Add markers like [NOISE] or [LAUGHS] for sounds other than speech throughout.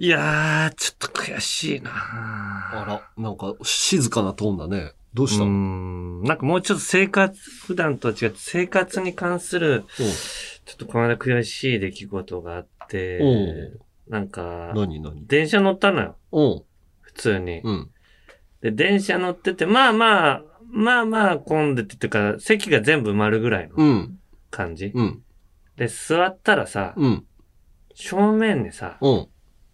いやー、ちょっと悔しいなあら、なんか静かなトーンだね。どうした？うのん。なんかもうちょっと生活、普段とは違って生活に関する、ちょっとこの間悔しい出来事があってう、なんか、何何？電車乗ったのよ。うん。普通に。うん。で、電車乗ってて、まあまあ、まあまあ混んでてっていうか、席が全部埋まるぐらいのうん。感じ。うん。で、座ったらさ、うん。正面にさ、うん。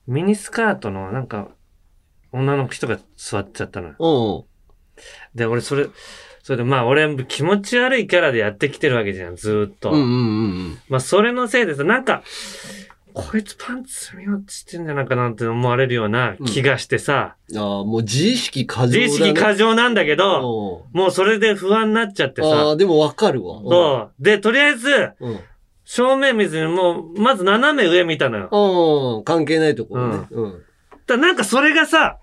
ミニスカートのなんか、女の人が座っちゃったのよ。うん。で、俺それ、それでまあ俺気持ち悪いキャラでやってきてるわけじゃん、ずーっと。うんうんうんまあそれのせいでさ、なんか、こいつパンツ見ようとしてんじゃないかなって思われるような気がしてさ、うん。ああ、もう自意識過剰自だ、ね。意識過剰なんだけど、うんもうそれで不安になっちゃってあさあ、、でもわかるわ。そう。で、とりあえず、うん。うん。正面見ずにもう、まず斜め上見たのよ。うん。関係ないところね。うん。だなんかそれがさ、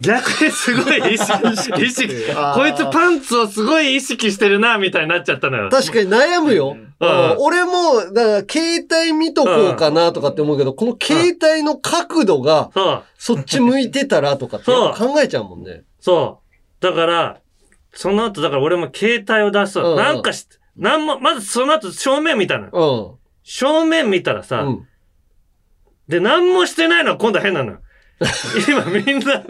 逆にすごい意識、意識、[LAUGHS] こいつパンツをすごい意識してるな、みたいになっちゃったのよ。確かに悩むよ。うん俺も、だから、携帯見とこうかなとかって思うけど、この携帯の角度が、そっち向いてたらとかって [LAUGHS] 考えちゃうもんね。そう。だから、その後、だから俺も携帯を出すなんかし、なんも、まずその後正面見たのよ。うん。正面見たらさ、うん。で、何もしてないのは今度は変なのよ。[LAUGHS] 今みんな、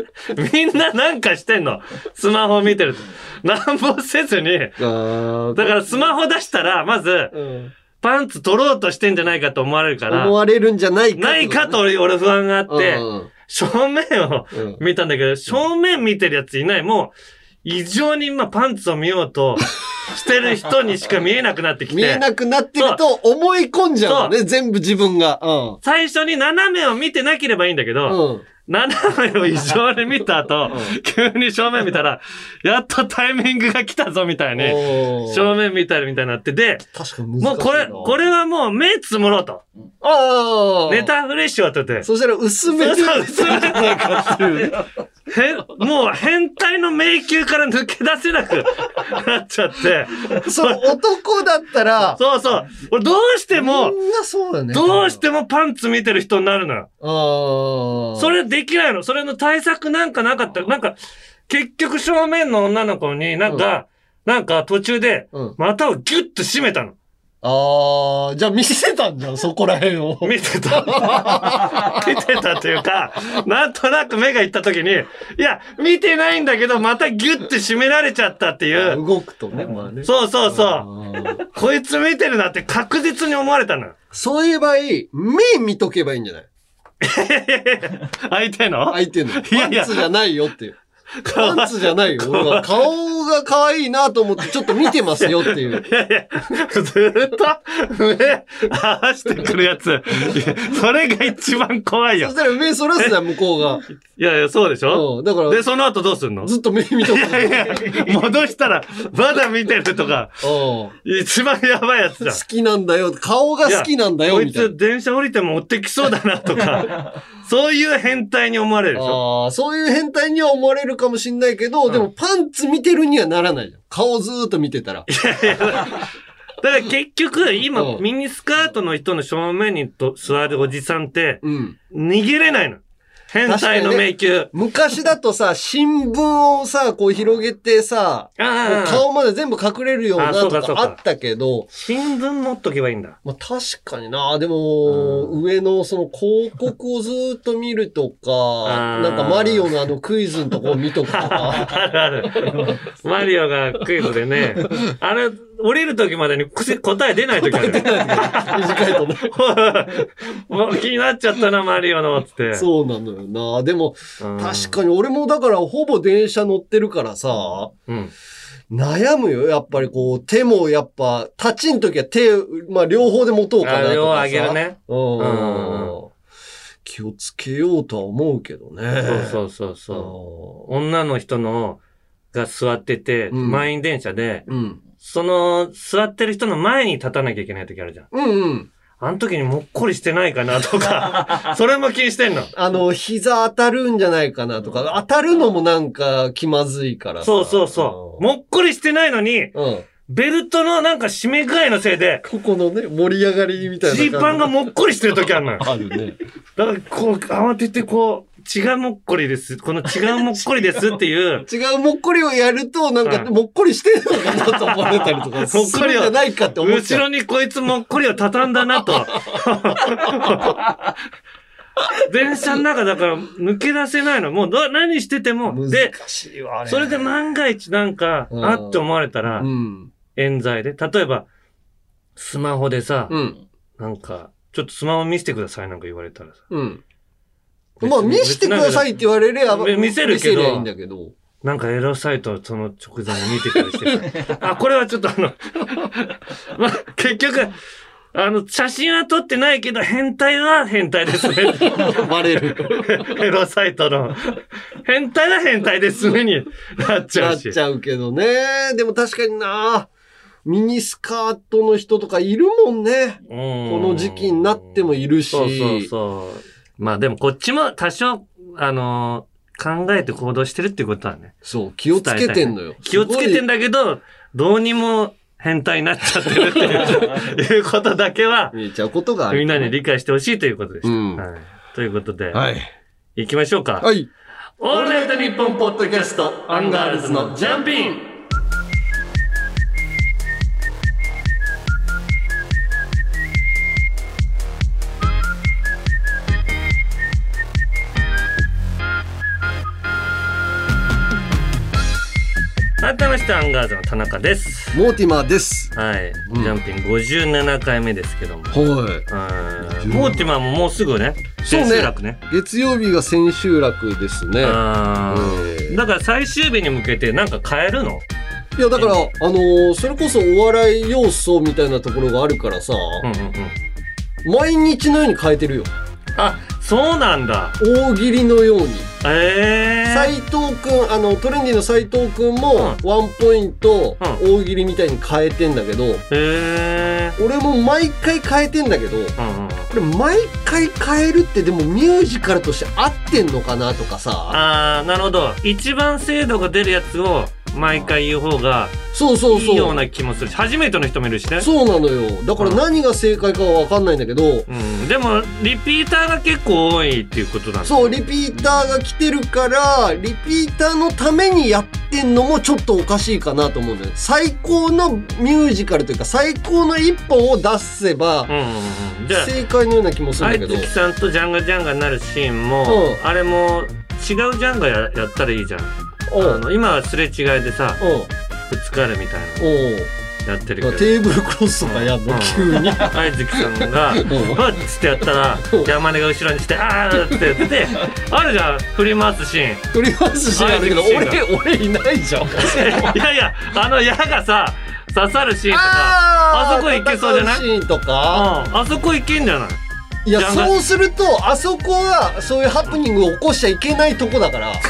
みんななんかしてんの。スマホ見てると。何もせずに、あだからスマホ出したら、まず、うんパンツ取ろうとしてんじゃないかと思われるから思、われるんじゃないかないかと俺俺不安があって、うん正面をうん見たんだけど、正面見てるやついない。もう、異常に今パンツを見ようと [LAUGHS] してる人にしか見えなくなってきて。見えなくなってると思い込んじゃうのね、全部自分が。うん。最初に斜めを見てなければいいんだけど、うん。斜めを異常に見た後、急に正面見たら、やっとタイミングが来たぞみたいに、正面見たりみたいになってて、確かに難しいな。もうこれ、これはもう目つむろうと。ああ。ネタフレッシュを当てて。そしたら薄めて薄めて [LAUGHS] へもう変態の迷宮から抜け出せなくなっちゃって。そう、男だったら、そうそう。俺どうしても、みんなそうだね。どうしてもパンツ見てる人になるのよ。ああ。それできないの。それの対策なんかなかった。なんか、結局正面の女の子になんか、なんか途中でうん。股をギュッと締めたの。ああ、じゃあ見せたんじゃん、そこら辺を。[LAUGHS] 見てた。[LAUGHS] 見てたっていうか、なんとなく目がいった時に、いや、見てないんだけど、またギュッて締められちゃったっていう。動くとね、まあね。そうそうそう。う。こいつ見てるなって確実に思われたのよ。そういう場合、目見とけばいいんじゃない？[LAUGHS] 相手の？相手の。いやいやじゃないよっていう。パンツじゃないよ。俺は顔が可愛いなと思ってちょっと見てますよっていう。いやいや、ずーっと目合わせてくるやつ。それが一番怖いよそし。たら目そらすじゃん、向こうが。いやいや、そうでしょ？うん。だから、で、その後どうすんの？ずっと目見とく。いやいや、戻したら、まだ見てるとか、うん一番やばいやつじゃん好。きなんだよ。顔が好きなんだよ、こいみたいなつ。電車降りても追ってきそうだなとか、そういう変態に思われるでしょ。ああ、そういう変態には思われるかもしんないけど、でもパンツ見てるにはならないじゃん。顔ずーっと見てたら。だから結局、今、うんミニスカートの人の正面にと座るおじさんって、うん。逃げれないの。変態の迷宮。昔だとさ、新聞をさ、こう広げてさ、顔まで全部隠れるようなとかあったけど、新聞持っとけばいいんだ。まあ確かにな、でも、上のその広告をずーっと見るとか、なんかマリオのあのクイズのとこを見とくとか。[LAUGHS] あるある。マリオがクイズでね、あれ、降りる時までにくせ答え出ない時ある。短いとね。[LAUGHS] 気になっちゃったな、マリオの、つって。そうなのよな。でも、うん確かに俺もだからほぼ電車乗ってるからさ、うん。悩むよ。やっぱりこう、手もやっぱ、立ちん時は手、まあ両方で持とうかなとか両方上げるね。うん。うん気をつけようとは思うけどね。そうそうそううそう。女の人の、が座ってて、うん満員電車で、うん。その、座ってる人の前に立たなきゃいけない時あるじゃん。うんうん。あの時にもっこりしてないかなとか、[LAUGHS] それも気にしてんの？あの、膝当たるんじゃないかなとか、当たるのもなんか気まずいからさ。そうそうそう。もっこりしてないのに、うん。ベルトのなんか締め具合のせいで、ここのね、盛り上がりみたいな感じ。ジーパンがもっこりしてる時あるのよ。[LAUGHS] あるね。だから、こう、慌ててこう、違うもっこりです。この違うもっこりですっていう、[LAUGHS] 違うもっこりをやると、なんか、うんもっこりしてるのかなと思われたりとか、[LAUGHS] するんじゃないかって思っ。後ろにこいつもっこりを畳んだなと。[LAUGHS] 電車の中だから抜け出せないの。もうど何してても。で。それで万が一なんか、うんあって思われたらう、ん。冤罪で。例えば、スマホでさ、うん。なんか、ちょっとスマホ見せてくださいなんか言われたらさ。うん。まあ、見してくださいって言われれば、見せるけどいいんだけど。なんかエロサイトをその直前に見てたりしてさ。あ、これはちょっとあの、[LAUGHS] まあ、結局、あの、写真は撮ってないけど、変態は変態ですね。バレる。[LAUGHS] エロサイトの。変態は変態ですねになっちゃうし。なっちゃうけどね。でも確かにな、ミニスカートの人とかいるもんね。ここの時期になってもいるし。そうそうそう。まあでもこっちも多少、あのー考えて行動してるっていうことはね。そう、気をつけてんのよ。気をつけてんだ。だけど、どうにも変態になっちゃってるっていう [LAUGHS] いうことだけは、見えちゃうことが。みんなに理解してほしいということでした。うんはい、ということで、はい。行きましょうか。はい。オールナイトニッポンポッドキャスト、アンガールズのジャンピン改めましてアンガールズの田中です。モーティマーです。はい。うんジャンピン57回目ですけども。はい。うんモーティマーももうすぐね、そうね千秋楽ね。月曜日が千秋楽ですね。あえーーだから最終日に向けてなんか変えるの？いや、だから、あのーそれこそお笑い要素みたいなところがあるからさ、うんうんうん。毎日のように変えてるよ。あ、そうなんだ。大喜利のように。ええ斎藤くん、あの、トレンディの斎藤くんも、うんワンポイント、う大喜利みたいに変えてんだけど、ー。ええ俺も毎回変えてんだけど、うんうん。これ毎回変えるってでもミュージカルとして合ってんのかなとかさ、あー、なるほど。一番精度が出るやつを毎回言う方がそうそうそう。いいような気もするし、初めての人もいるしね。そうなのよ。だから何が正解かはわかんないんだけど、うん。でも、リピーターが結構多いっていうことなんだ。そう、リピーターが来てるから、リピーターのためにやってんのもちょっとおかしいかなと思うんだよ。最高のミュージカルというか、最高の一本を出せばうん、うんうん。じゃあ、正解のような気もするんだけど。愛月さんとジャンガジャンガになるシーンも、うんあれも違うジャンガややったらいいじゃん。うん。あの今はすれ違いでさ、うん。ぶつかるみたいうん。なやってるけど。テーブルクロスとかやんの、うん急に。愛月さんが、[LAUGHS] んわっつってやったら、山根が後ろにして、あーってやってて、[LAUGHS] あるじゃん、振り回すシーン。振り回すシーンあるけど、俺、俺いないじゃん。[LAUGHS] いやいや、あの矢がさ、刺さるシーンとか、あそこいけそうじゃない？戦うシーンとか。うん、あそこいけんじゃない？いや、そうすると、あそこは、そういうハプニングを起こしちゃいけないとこだから。[LAUGHS]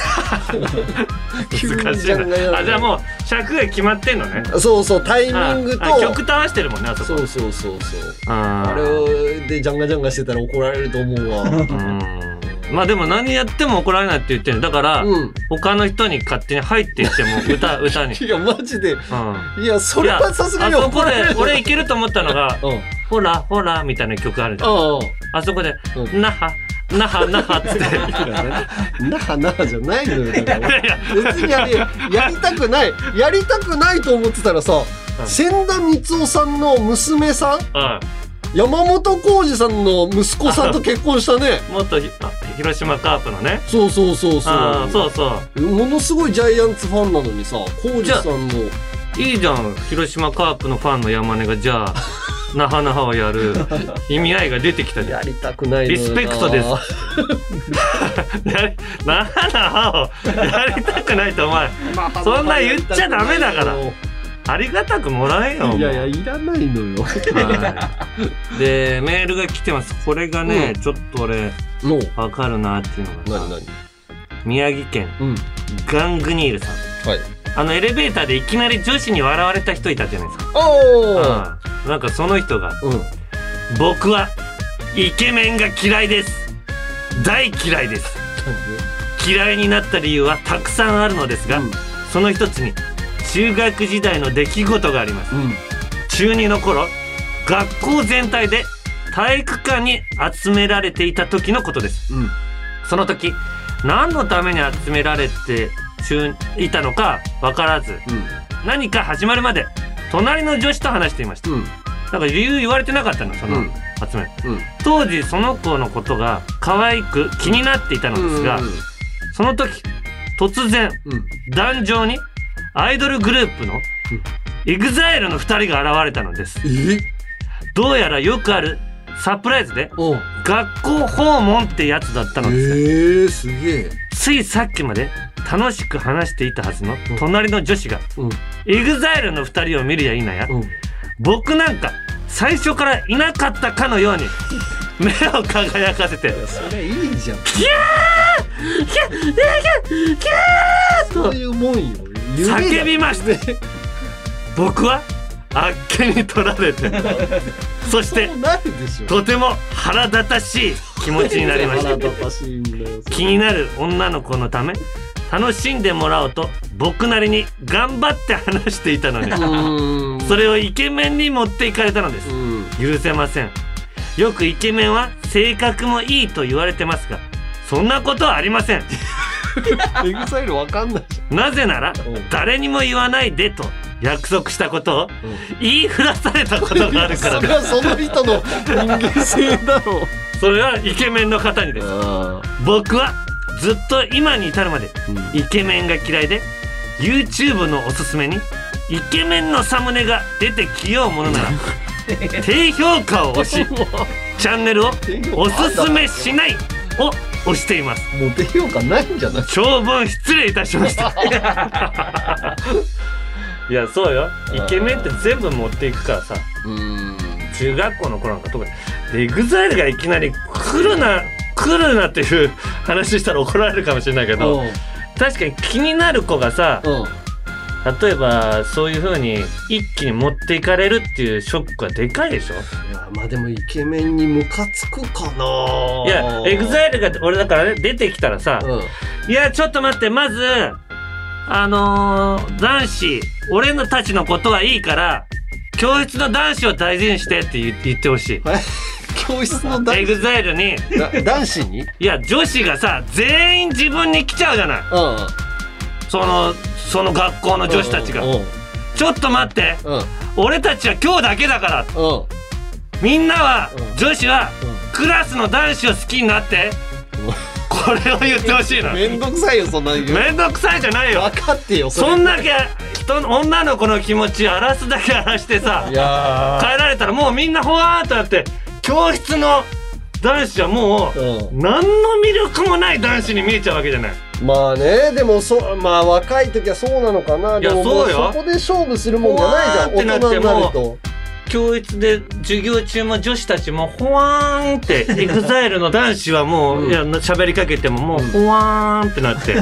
難しいな。あ、じゃあもう、尺が決まってんのね。う。そうそう、タイミングと。曲と合わせてるもんね、あそこ。そうそうそうそう。ああれをでジャンガジャンガしてたら怒られると思うわ。[LAUGHS] うんまあでも何やっても怒られないって言ってるだから、うん。他の人に勝手に入っていっても歌 [LAUGHS] 歌に、いや、マジで。うん、いや、それはさすがに怒られる。で俺いけると思ったのがうん。うん。「ほらほら」みたいな曲あるじゃん。あそこで「うん。那覇那覇那覇」っつって。なはなはじゃないのよ。別にあれ、やりたくない。やりたくないと思ってたらさ、うん。千田光夫さんの娘さん？うん。山本浩二さんの息子さんと結婚したね。元広島カープのね。そうそうそうそう。そうそう。ものすごいジャイアンツファンなのにさ、浩二さんの、いいじゃん。広島カープのファンの山根がじゃあ [LAUGHS] 那覇那覇をやる。意味合いが出てきたじゃんやりたくないのよな。リスペクトです。やり那覇那覇をやりたくないとお前そんな言っちゃダメだから。ありがたくもらえよいやいや、いらないのよ。はい。でメールが来てます。これがね、うちょっと俺の、わかるなっていうのがさ。なになに宮城県。うん。ガングニールさん。はい。あのエレベーターでいきなり女子に笑われた人いたじゃないですか、おー。うん。なんかその人がうん。僕はイケメンが嫌いです。大嫌いです。嫌いになった理由はたくさんあるのですが、うん。その一つに中学時代の出来事があります。うん。中2の頃学校全体で体育館に集められていた時のことです。うん。その時何のために集められて中いたのか分からず何か始まるまで隣の女子と話していました。うん。なんか理由言われてなかったのそのうん。集め。うん。当時その子のことが可愛く気になっていたのですが、その時突然うん。壇上にアイドルグループの EXILE の2人が現れたのです。え？どうやらよくあるサプライズでお学校訪問ってやつだったのです。えー、すげえ。ついさっきまで楽しく話していたはずの隣の女子がうん。EXILE の2人を見るや否や。うん。僕なんか最初からいなかったかのように [LAUGHS] 目を輝かせて。それいいじゃん。キャーキャーキャーキャーそういうもんよ。叫びまして僕はあっけに取られて。[LAUGHS] そしてとても腹立たしい気持ちになりました。[LAUGHS] 気になる女の子のため楽しんでもらおうと僕なりに頑張って話していたのに。[LAUGHS] うん。それをイケメンに持っていかれたのです。うん。許せません。よくイケメンは性格もいいと言われてますがそんなことはありません。[LAUGHS] エグザイルわかんなぜならうん。誰にも言わないでと約束したことを言いふらされたことがあるから。[LAUGHS] そですれはその人の人間性だろう。それはイケメンの方にです。僕はずっと今に至るまでイケメンが嫌いで YouTube のおすすめにイケメンのサムネが出てきようものなら低評価を押し [LAUGHS] チャンネルをおすすめしないを押しています。モテようかないんじゃない？長文失礼いたしました。[LAUGHS] いやそうよ。イケメンって全部持っていくからさ。うん。中学校の頃なんか特にで EXILE がいきなり来るな来るなっていう話したら怒られるかもしれないけど確かに気になる子がさうん。例えばそういう風に一気に持っていかれるっていうショックはでかいでしょ？いやまあでもイケメンにムカつくかな。いや EXILE が俺だからね出てきたらさうん。いやちょっと待ってまずあのー男子俺のたちのことはいいから教室の男子を大事にしてって言言ってほしい教室の男 EXILE に。だ男子に？いや女子がさ全員自分に来ちゃうじゃない。うん。そのその学校の女子たちが。うん。ちょっと待って。うん。うん俺たちは今日だけだから。うん。みんなはうん。女子はクラスの男子を好きになって。これを言ってほしいの [LAUGHS] めんどくさいよそんなめんどくさいじゃないよ。分かってよそんだけ人の女の子の気持ち荒らすだけ荒らしてさいや変えられたらもうみんなほわーっとなって教室の男子はもうーうん。何の魅力もない男子に見えちゃうわけじゃない。まあねでもそまあ若い時はそうなのかな。いやそうよ。そこで勝負するもんじゃないじゃんってなって大人になると教室で授業中も女子たちもほわーんってエグザイルの男子はもう、うん。いや喋りかけてももううん。ほわーんってなって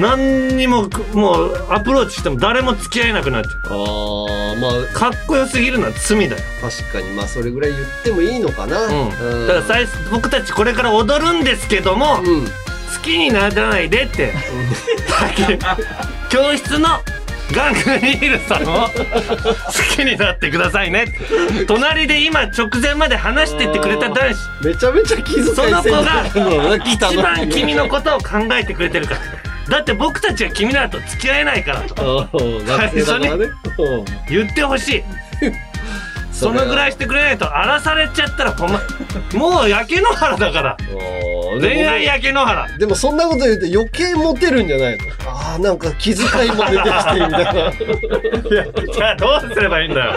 何にももうアプローチしても誰も付き合えなくなっちゃああまあ。うかっこよすぎるのは罪だよ、確かに。まあそれぐらい言ってもいいのかな。うん、だから最初僕たちこれから踊るんですけども、うん。好きにならないでって。[LAUGHS] 教室のガングニールさんを [LAUGHS] 好きになってくださいね隣で今直前まで話してってくれた男子。めちゃめちゃ気遣いその子が一 [LAUGHS] 一番君のことを考えてくれてるからだって僕たちは君らと付き合えないからと。学生だからね。言ってほしいそのぐらいしてくれないと荒らされちゃったら困る。もう焼け野原だから。[LAUGHS] うん恋愛焼け野原。でもそんなこと言うと余計モテるんじゃないの？ああなんか気遣いも出てきてみたいな。[LAUGHS] いやじゃあどうすればいいんだよ。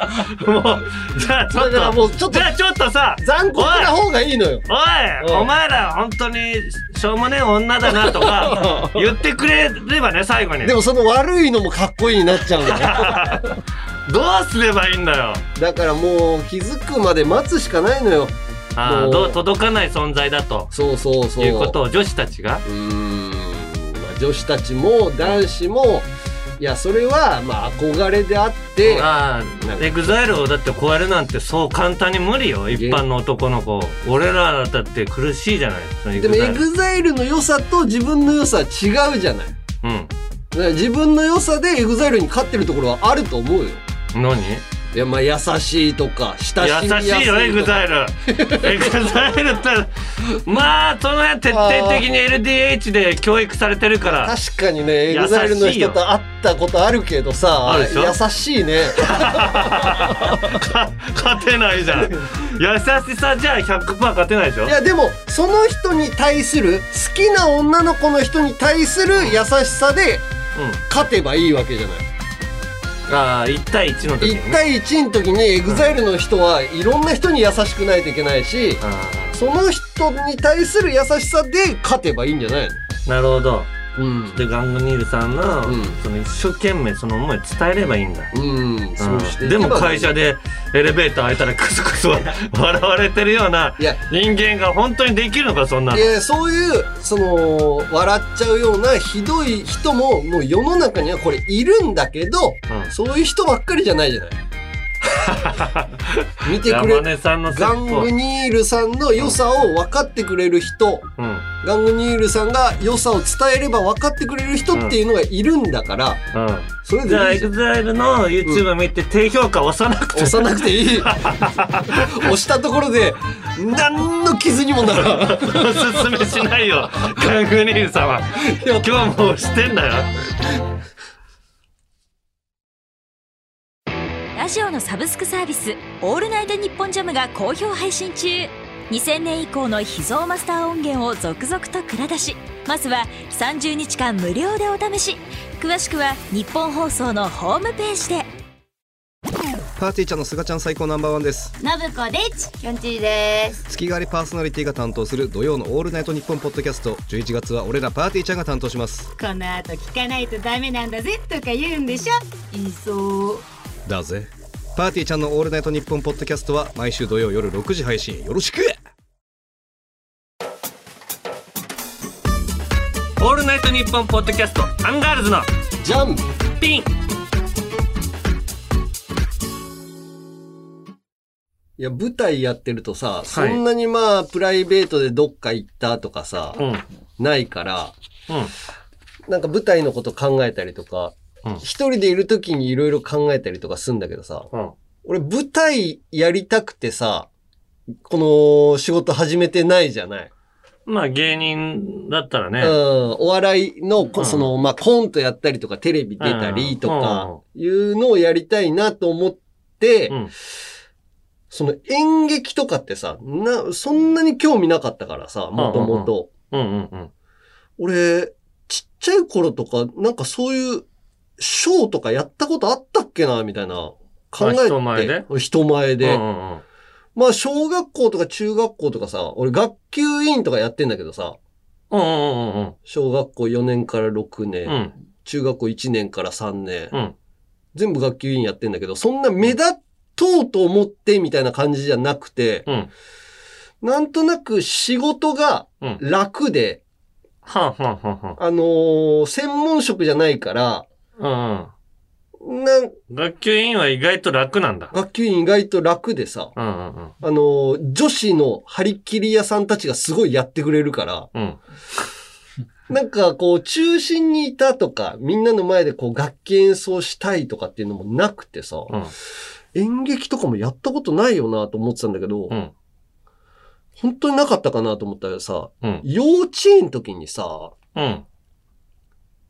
[LAUGHS] もうじゃあちょっだからもうちょっととじゃあちょっとさ残酷な方がいいのよ。おい、うん。お前ら本当にしょうもねえ女だなとか言ってくれればね最後に。でもその悪いのもかっこいいになっちゃうんだよどうすればいいんだよ。だからもう気づくまで待つしかないのよ。ああどう届かない存在だと。そうそうそう。いうことを女子たちが。うーん、まあ、女子たちも男子もいやそれはまあ憧れであって。ああエグザイルをだって超えるなんてそう簡単に無理よ。一般の男の子。俺らだって苦しいじゃない。でもエグザイル。の良さと自分の良さは違うじゃない。うん。自分の良さでエグザイルに勝ってるところはあると思うよ。何？いや、まあ、優しいとか、親しみ。優しいよエグザイル。[LAUGHS] エグザイルって。まあその辺徹底的に LDH で教育されてるから。確かにね、エグザイルの人と会ったことあるけどさ、優しいね。か [LAUGHS] 勝てないじゃん。優しさじゃあ100%勝てないでしょ？いや、でも、その人に対する、好きな女の子の人に対する優しさでうん。勝てばいいわけじゃない。ああ1対1の時に1対1の時にエグザイルの人はいろんな人に優しくないといけないし、あその人に対する優しさで勝てばいいんじゃないの？あなるほど。うん。でガングニールさんの,、うん。その一生懸命その思い伝えればいいんだ。うん、そうして。いけばでも会社でエレベーター開いたらクスクス笑われてるような人間が本当にできるのかそんなの。いやそういうその笑っちゃうようなひどい人ももう世の中にはこれいるんだけど、うん。そういう人ばっかりじゃないじゃない [LAUGHS] 見てくれ山根さんの説ガン法グニールさんの良さを分かってくれる人、うん。ガングニールさんが良さを伝えれば分かってくれる人っていうのがいるんだから、うん。それでじゃん。EXILE の YouTube 見て低評価押さなくて、押さなくていい。[LAUGHS] 押したところで何の傷にもなら。ん [LAUGHS] おすすめしないよ。ガングニールさんは。今日も押してんだよラジオのサブスクサービス「オールナイトニッポンジャム」が好評配信中。2000年以降の秘蔵マスター音源を続々と蔵出しまずは30日間無料でお試し。詳しくは日本放送のホームページで。パーティーちゃんのすがちゃん最高ナンバーワンです。のぶこです。きょんちぃです。月替わりパーソナリティが担当する土曜のオールナイトニッポンポッドキャスト。11月は俺らパーティーちゃんが担当します。この後聞かないとダメなんだぜとか言うんでしょ。言いそうだぜパーティーちゃんのオールナイトニッポンポッドキャストは毎週土曜夜6時配信。よろしく。オールナイトニッポンポッドキャストアンガールズのじゃんピン。いや、舞台やってるとさ、そんなにまあ、プライベートでどっか行ったとかさ、うん。うんないから、なんか舞台のこと考えたりとか、うん一人でいる時にいろいろ考えたりとかするんだけどさ、うん。俺舞台やりたくてさ、この仕事始めてないじゃない。まあ芸人だったらね、うん、お笑いのこ、うん。その、まあ、コントやったりとか、テレビ出たりとか、いうのをやりたいなと思って、うん。その演劇とかってさ、な、そんなに興味なかったからさ、もともと。うんうんうん。俺、ちっちゃい頃とか、なんかそういう、ショーとかやったことあったっけな、みたいな。考えて。あ人前で？人前で。うんうんうん。まあ、小学校とか中学校とかさ、俺学級委員とかやってんだけどさ、うんうんうんうん。小学校4年から6年、うん。中学校1年から3年、うん。全部学級委員やってんだけど、そんな目立とうと思ってみたいな感じじゃなくて、うん。なんとなく仕事がうん。楽で、はんはんはんはん。あのー専門職じゃないから、うんなん学級委員は意外と楽なんだ。学級委員意外と楽でさ、うんうんあのー女子の張り切り屋さんたちがすごいやってくれるから、うん。うん。なんかこう中心にいたとか、みんなの前でこう楽器演奏したいとかっていうのもなくてさ、うん。演劇とかもやったことないよなと思ってたんだけど、うん。本当になかったかなと思ったらさ、うん。幼稚園の時にさ、うん。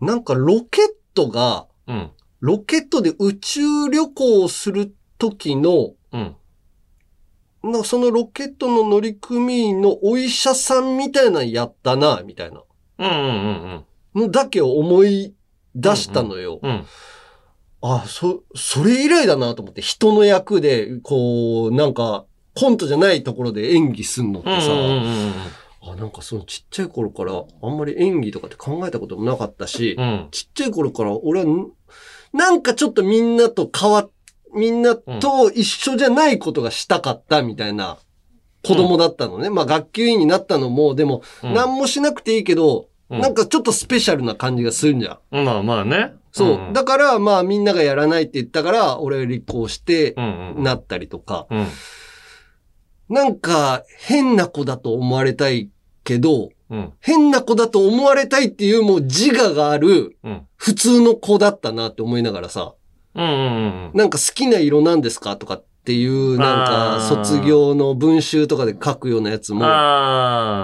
なんかロケットが、うん。ロケットで宇宙旅行をする時の、うん。そのロケットの乗組員のお医者さんみたいなのやったな、みたいなうんうんうんのだけを思い出したのよ。うん。うん。あ、そ、それ以来だなと思って、人の役で、こう、なんか、コントじゃないところで演技すんのってさ、うんうんうんあ、なんかそのちっちゃい頃から、あんまり演技とかって考えたこともなかったし、うん。うん。ちっちゃい頃から俺はん、なんかちょっとみんなと変わっ、みんなと一緒じゃないことがしたかったみたいな子供だったのね。まあ学級委員になったのも、でも、うん何もしなくていいけど、うんなんかちょっとスペシャルな感じがするんじゃん。まあまあね。そう。だから、まあみんながやらないって言ったから、俺は立候補してう、んうん。なったりとか、うん。なんか変な子だと思われたいけど、うん。変な子だと思われたいっていうもう自我があるうん。普通の子だったなって思いながらさ、うんうんうん。なんか好きな色なんですかとかっていう、なんか卒業の文集とかで書くようなやつも。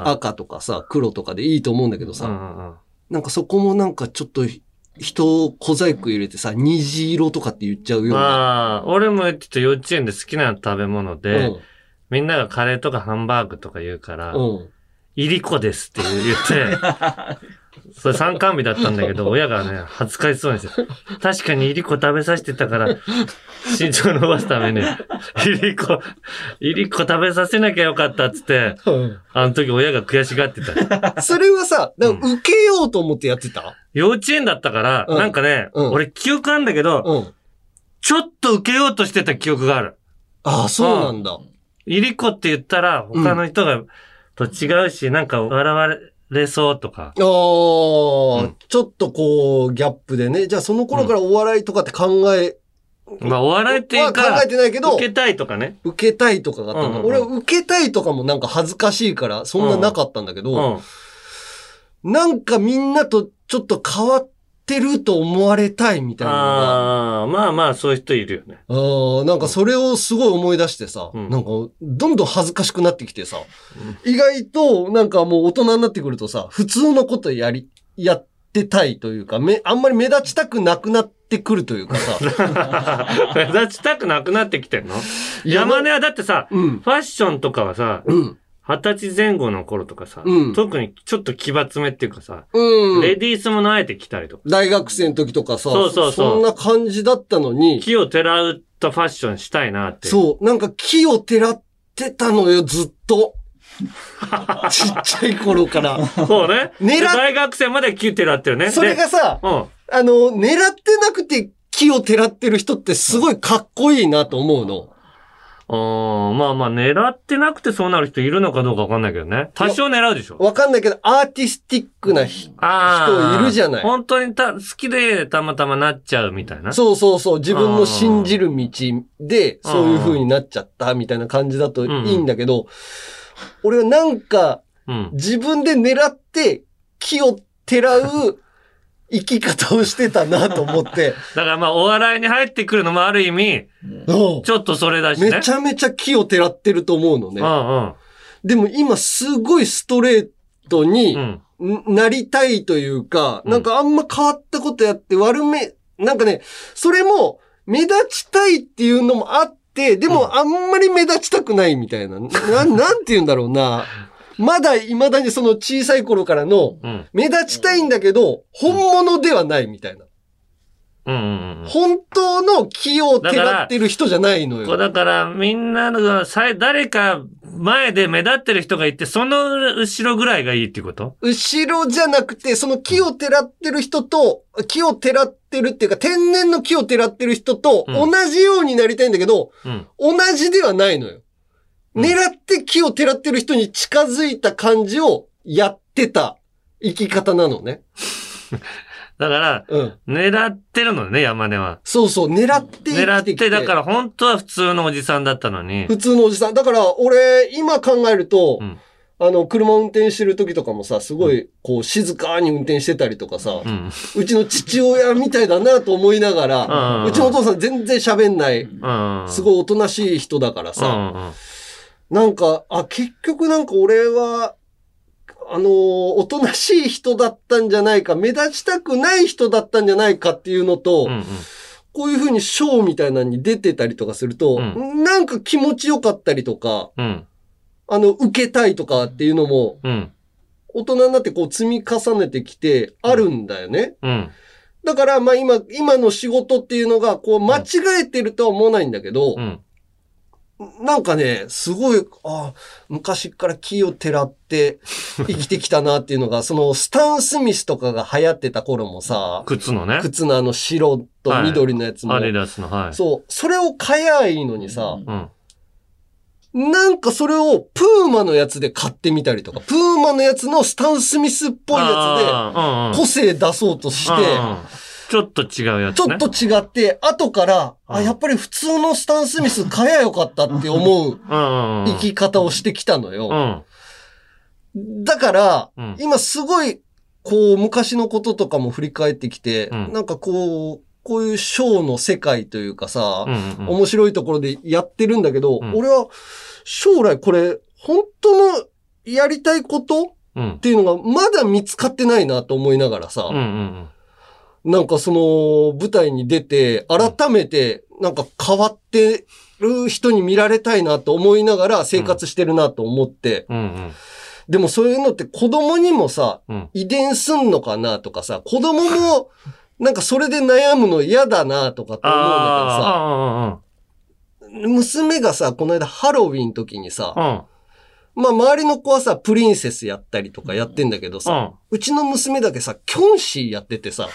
赤とかさ、黒とかでいいと思うんだけどさ、うんうんうん。なんかそこもなんかちょっと人を小細工入れてさ、虹色とかって言っちゃうような。まあ、俺も言ってた幼稚園で好きな食べ物で、うんみんながカレーとかハンバーグとか言うから、うん。いりこですって言って、[LAUGHS] それ参観日だったんだけど、[LAUGHS] 親がね、恥ずかしそうにして、確かにいりこ食べさせてたから、身長伸ばすために、いりこ、いりこ食べさせなきゃよかったっつって、あの時親が悔しがってた。それはさ、受けようと思ってやってた？幼稚園だったから、うんなんかね、うん俺記憶あんだけど、うん。ちょっと受けようとしてた記憶がある。ああ、そうなんだ。いりこって言ったら、他の人が、と違うし、なんか笑われそうとか。ああ、んちょっとこう、ギャップでね。じゃあその頃からお笑いとかって考え、まあ、お笑いっていうは考かえ、てないけど、受けたいとかね。受けたいとかがあった。うんうんうん俺は受けたいとかもなんか恥ずかしいから、そんななかったんだけうど、ん。なんかみんなとちょっと変わってると思われたいみたいなのが、ああ、まあまあ、そういう人いるよね。あーなんかそれをすごい思い出してさ、うんなんかどんどん恥ずかしくなってきてさ、意外となんかもう大人になってくるとさ、普通のことやり、やってたいというか、め、あんまり目立ちたくなくなってくるというかさ、[LAUGHS] 目立ちたくなくなってきてんの？山根はだってさ、うん。ファッションとかはさ、うん。二十歳前後の頃とかさ、うん特にちょっと奇抜めっていうかさ、うん。レディースものあえて着たりとか、大学生の時とかさ、そうそうそうんな感じだったのに、木をてらうったファッションしたいなって。そう、なんか木をてらってたのよ、ずっと。[LAUGHS] ちっちゃい頃から。そうね。狙っで大学生まで木てらってるね。それがさ、で、うん。あの、狙ってなくて木をてらってる人ってすごいかっこいいなと思うの。あーまあまあ、狙ってなくてそうなる人いるのかどうかわかんないけどね。多少狙うでしょ。わかんないけど、アーティスティックな人いるじゃない本当にた好きでたまたまなっちゃうみたいな。そうそうそう、自分の信じる道で、そういう風になっちゃったみたいな感じだといいんだけど、俺はなんか、うん。自分で狙って木をてらう生き方をしてたなと思って、[LAUGHS] だからまあ、お笑いに入ってくるのもある意味、うんちょっとそれだしね。めちゃめちゃ木をてらってると思うのね。うんでも今すごいストレートにうん。うん。んなりたいというか、うんなんかあんま変わったことやって悪め、なんかね、それも目立ちたいっていうのもあって、でもあんまり目立ちたくないみたいな。ななんて言うんだろうな。まだ未だにその小さい頃からのうん。目立ちたいんだけど、本物ではないみたいな。うんうんうん。本当の木をてらってる人じゃないのよ。だから、みんなのさい、誰か前で目立ってる人がいて、その後ろぐらいがいいっていうこと？後ろじゃなくて、その木をてらってる人と、木をてらってるっていうか、天然の木をてらってる人とうん同じようになりたいんだけど、うん。同じではないのよ。うん狙って木をてらってる人に近づいた感じをやってた生き方なのね。[LAUGHS] だから、うん。狙ってるのね、山根は。そうそう、狙って生。狙って、だから本当は普通のおじさんだったのに。普通のおじさん。だから、俺、今考えると、うんあの、車運転してる時とかもさ、すごい、こう、静かに運転してたりとかさ、うん。うちの父親みたいだなと思いながら、うんうちのお父さん全然喋んない、うん。すごいおとなしい人だからうんさ、うん。なんか、あ、結局なんか俺は、あのーおとなしい人だったんじゃないか、目立ちたくない人だったんじゃないかっていうのと、うんうん。こういう風にショーみたいなのに出てたりとかすると、うなんか気持ちよかったりとか、うん。あの、受けたいとかっていうのも、うん。大人になってこう積み重ねてきて、あるんだよね。うん。だから、まあ今、今の仕事っていうのが、こう間違えてるとは思わないんだけどう、ん。なんかね、すごい、あ昔から木をてらって [LAUGHS] 生きてきたなっていうのが、そのスタン・スミスとかが流行ってた頃もさ、靴のね。靴のあの白と緑のやつも、アディダスの、はい。そう、それを買えばいいのにさ、うん。なんかそれをプーマのやつで買ってみたりとか、プーマのやつのスタン・スミスっぽいやつで個性出そうとして、うんうんちょっと違うやつね。ちょっと違って、後から、あ、うんやっぱり普通のスタン・スミス買えばよかったって思う。生き方をしてきたのよ。うん。だから、うん今すごい、こう、昔のこととかも振り返ってきて、うんなんかこう、こういうショーの世界というかさ、面白いところでやってるんだけど、うん俺は将来これ、本当のやりたいことうんっていうのがまだ見つかってないなと思いながらさ、なんかその舞台に出て、改めてなんか変わってる人に見られたいなと思いながら生活してるなと思って、うんうん。でもそういうのって子供にもさ、うん。遺伝すんのかなとかさ、子供もなんかそれで悩むの嫌だなとかって思うんだけどさ、あ娘がさ、この間ハロウィン時にさうんまあ周りの子はさ、プリンセスやったりとかやってんだけどさ、うちの娘だけさ、キョンシーやっててさ、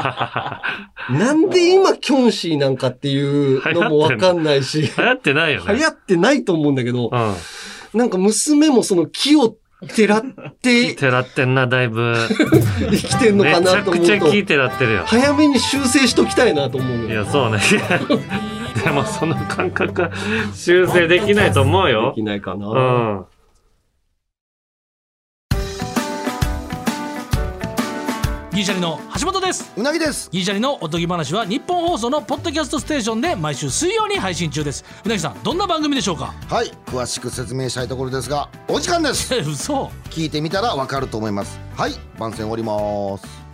[LAUGHS] なんで今キョンシーなんかっていうのもわかんないし、[LAUGHS] 流行ってないよね。流行ってないと思うんだけど、うん。なんか娘もその木をてらっててらってんな、だいぶ。[LAUGHS] 生きてんのめちかなゃくちゃと思うと、聞いてらってるよ。早めに修正しときたいなと思うよ。いや、そうね。でもその感覚は修正できないと思うでよき。ないかな。うん。ギリシャリの橋本です。うなぎです。ギリシャリのおとぎ話は日本放送のポッドキャストステーションで毎週水曜に配信中です。うなぎさんどんな番組でしょうか？はい。詳しく説明したいところですがお時間です。え嘘。聞いてみたらわかると思います。はい。番宣終わります。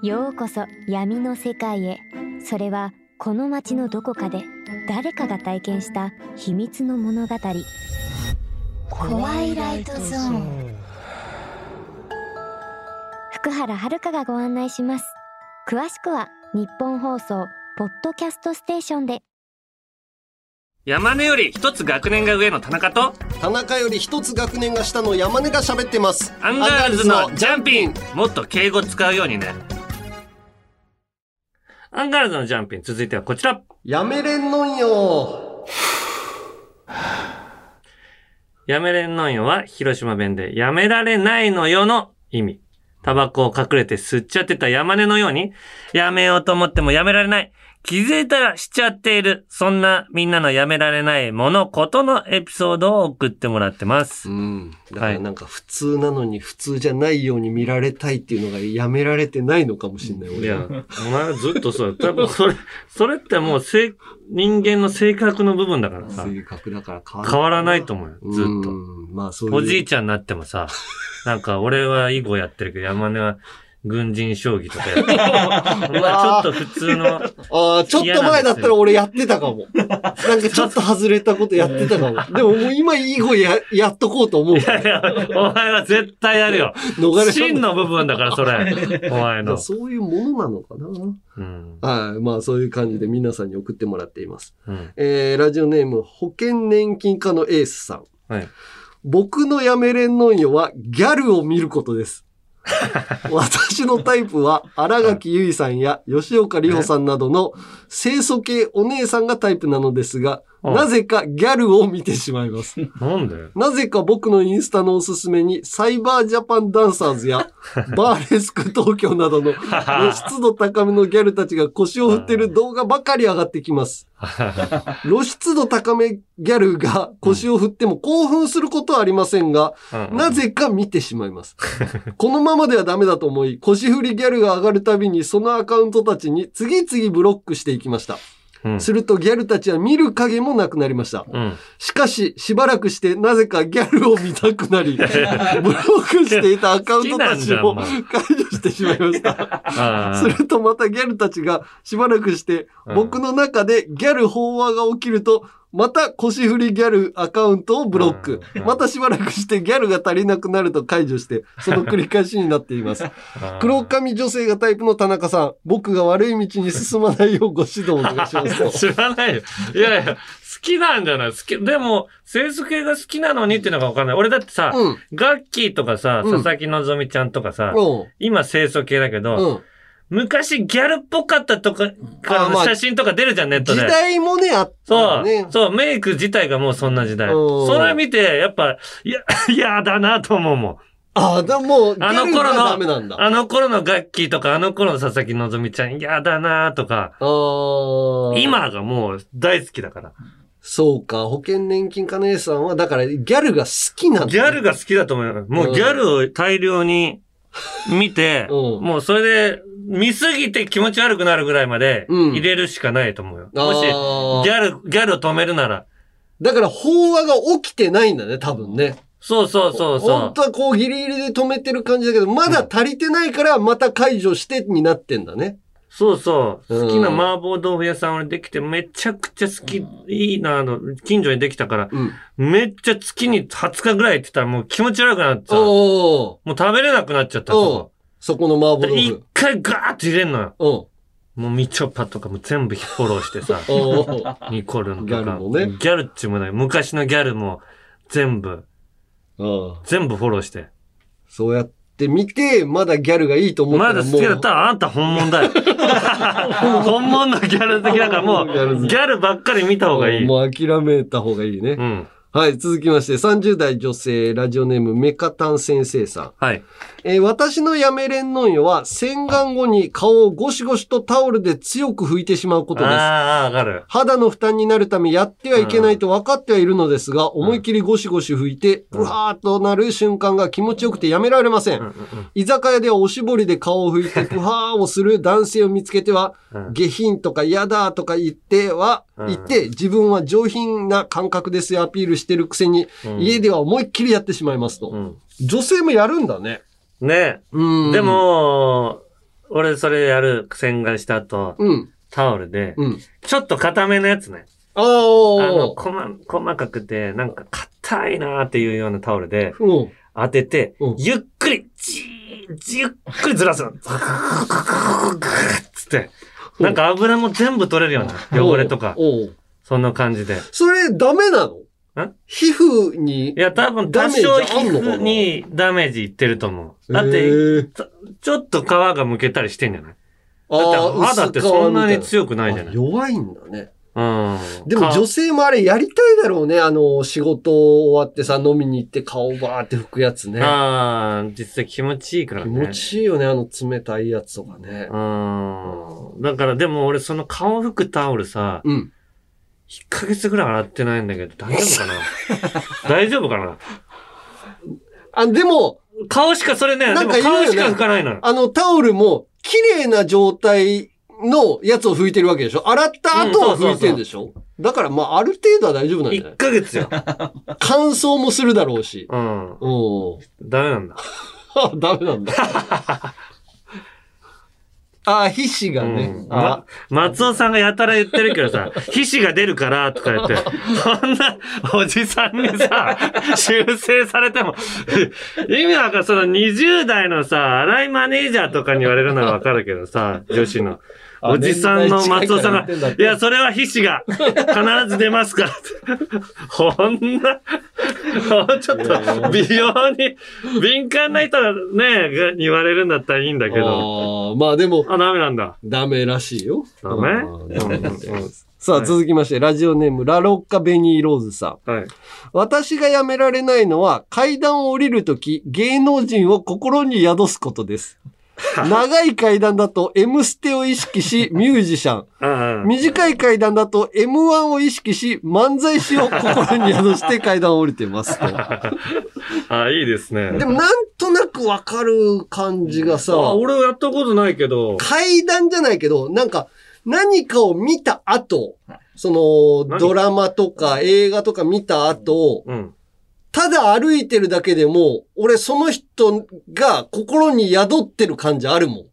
ようこそ闇の世界へそれはこの街のどこかで誰かが体験した秘密の物語。トワイライトゾーン。福原遥がご案内します。詳しくはニッポン放送ポッドキャストステーションで。山根より一つ学年が上の田中と、田中より一つ学年が下の山根が喋ってます。アンガールズのジャンピン。もっと敬語使うようにね。アンガールズのジャンピン、続いてはこちら。やめれんのんよ。やめれんのんよは広島弁でやめられないのよの意味。タバコを隠れて吸っちゃってた山根のように、やめようと思ってもやめられない。気づいたらしちゃっている。そんなみんなのやめられないもの、ことのエピソードを送ってもらってます。うん。だかはいらなんか普通なのに普通じゃないように見られたいっていうのがやめられてないのかもしれない。俺いや、はお前はずっとそうだ。多分それ、それってもう性、人間の性格の部分だからさ、性格だから変わ変わらないと思うよ、ずっと。うんまあそういう。おじいちゃんになってもさ、なんか俺は囲碁やってるけど、山根は軍人将棋とかやってる。[LAUGHS] お前ちょっと普通の、ああ、ちょっと前だったら俺やってたかも。なんかちょっと外れたことやってたかも。でももう今いい声や、やっとこうと思う。いやいや、お前は絶対やるよ。逃れ真の部分だから、それ。[LAUGHS] お前の。そういうものなのかな。うん。はい。まあそういう感じで皆さんに送ってもらっています。うん。えー、ラジオネーム、保険年金課のエースさん。はい。僕のやめれんのんよはギャルを見ることです。[LAUGHS] 私のタイプは荒垣結衣さんや吉岡里帆さんなどの清楚系お姉さんがタイプなのですが、なぜかギャルを見てしまいます。なんで？なぜか僕のインスタのおすすめにサイバージャパンダンサーズや [LAUGHS] バーレスク東京などの露出度高めのギャルたちが腰を振ってる動画ばかり上がってきます。[LAUGHS] 露出度高めギャルが腰を振っても興奮することはありませんが、うんなぜか見てしまいます。[LAUGHS] このままではダメだと思い、腰振りギャルが上がるたびにそのアカウントたちに次々ブロックしていきました。うんするとギャルたちは見る影もなくなりました。うん。しかし、しばらくして、なぜかギャルを見たくなり、[LAUGHS] ブロックしていたアカウントたちも好きなんじゃんも解除してしまいました。あするとまたギャルたちがしばらくして、うん僕の中でギャル飽和が起きると、また腰振りギャルアカウントをブロック。うんまたしばらくしてギャルが足りなくなると解除して、その繰り返しになっています。あ。黒髪女性がタイプの田中さん、僕が悪い道に進まないようご指導お願いします。[LAUGHS] 知らないよ。いやいや、好きなんじゃない？好き。でも、清楚系が好きなのにっていうのがわかんない。俺だってさ、うん。ガッキーとかさ、うん佐々木希ちゃんとかさ、うん。今清楚系だけど、うん。昔ギャルっぽかったとか、か写真とか出るじゃん、ネット時で。代もね、あったそう。そう、メイク自体がもうそんな時代。うんそれ見て、やっぱ、いや、[LAUGHS] 嫌だなと思うもん。ああ、だもう、あの頃の。ああの頃のガッキーとか、あの頃の佐々木希ちゃん、嫌だなとか。今がもう大好きだから。そうか、保険年金家の A さんは、だからギャルが好きなんだ、ギャルが好きだと思うよ。もうギャルを大量に見て、うんもうそれで、見すぎて気持ち悪くなるぐらいまでうん入れるしかないと思うよ。もし、あーギャル、ギャルを止めるなら。だから飽和が起きてないんだね、多分ね。そうそうそうそう本。当はこうギリギリで止めてる感じだけど、まだ足りてないからまた解除してになってんだね。そうそう。うん好きな麻婆豆腐屋さん俺できてめちゃくちゃ好き、いいな、あの、近所にできたから、うん。めっちゃ月に20日ぐらいって言ったらもう気持ち悪くなってさ、もおーう食べれなくなっちゃったそそこの麻婆豆腐。回ガーッと入れんのよ。うん。もうみちょぱとかも全部フォローしてさ、[LAUGHS] おーニコルンとか。ギャルもねギャルっちもない。昔のギャルも全部、うん全部フォローして。そうやって見て、まだギャルがいいと思った。まだ好きだったらあんた本物だよ。[LAUGHS] 本物のギャル好きだからもう、ギャル好きギャルばっかり見た方がいい。もう諦めた方がいいね。うん。はい、続きまして、30代女性、ラジオネーム、メカタン先生さん。はい。えー私のやめれんのんよは、洗顔後に顔をゴシゴシとタオルで強く拭いてしまうことです。ああ、わかる。肌の負担になるためやってはいけないと分かってはいるのですが、思いっきりゴシゴシ拭いて、ブワーっとなる瞬間が気持ちよくてやめられません。うんうん居酒屋ではおしぼりで顔を拭いて、[LAUGHS] ブワーをする男性を見つけては、うん下品とか嫌だとか言っては、うん言って、自分は上品な感覚ですよアピールしてるくせに、うん家では思いっきりやってしまいますと。うん。女性もやるんだね。ねうん。で、も、俺それやる、洗顔した後、うん。タオルで、うん。ちょっと硬めのやつね。ああの、あ。細、細かくて、なんか硬いなーっていうようなタオルでうん。当ててうん、ゆっくり、じー、じゆっくりずらすの。つって。なんか油も全部取れるような汚れとか、そんな感じで。それダメなのん皮膚にい。や、多分多ダメージ少皮膚にダメージいってると思う。だって、ちょっと皮がむけたりしてんじゃない？あだってー肌ってそんなに強くないじゃない？あ弱いんだね。うん。でもか女性もあれやりたいだろうね。あの、仕事終わってさ、飲みに行って顔バーって拭くやつね。ああ、実際気持ちいいから気ね。持ちいいよね、あの冷たいやつとかね。うん。だからでも俺その顔拭くタオルさ、うん。1ヶ月ぐらい洗ってないんだけど、大丈夫かな？[LAUGHS] 大丈夫かな？あ、でも、顔しかそれね、なんかね顔しか拭かないのよ。あのタオルも、綺麗な状態のやつを拭いてるわけでしょ？洗った後は拭いてるでしょ、だからまあ、ある程度は大丈夫なんじゃない？1ヶ月よ。乾燥もするだろうし。うん。うん。ダメなんだ。あ、[LAUGHS] ダメなんだ。[LAUGHS] あ、皮脂がね。うんあま、松尾さんがやたら言ってるけどさ、[LAUGHS] 皮脂が出るからとか言って、そんなおじさんにさ、[LAUGHS] 修正されても、意味わかんその20代のさ、荒井マネージャーとかに言われるのはわかるけどさ、女子の。あおじさんの松尾さんが、いや、それは皮脂が必ず出ますから。ほんな、もうちょっと美容に敏感な人がね、が言われるんだったらいいんだけど。あーまあでも、あ、ダメなんだ。ダメらしいよ。ダメ？さあ、続きまして、ラジオネーム、ラロッカベニーローズさん。はい。私がやめられないのは、階段を降りるとき、芸能人を心に宿すことです。[LAUGHS] 長い階段だと M ステを意識し、[LAUGHS] ミュージシャン。ああ短い階段だと M1 を意識し、漫才師を心に宿して階段を降りてますと。[LAUGHS] あ、いいですね。でもなんとなくわかる感じがさ、あ、俺はやったことないけど。階段じゃないけど、なんか、何かを見た後、その、何？ドラマとか映画とか見た後、うん。ただ歩いてるだけでも、俺その人が心に宿ってる感じあるもん。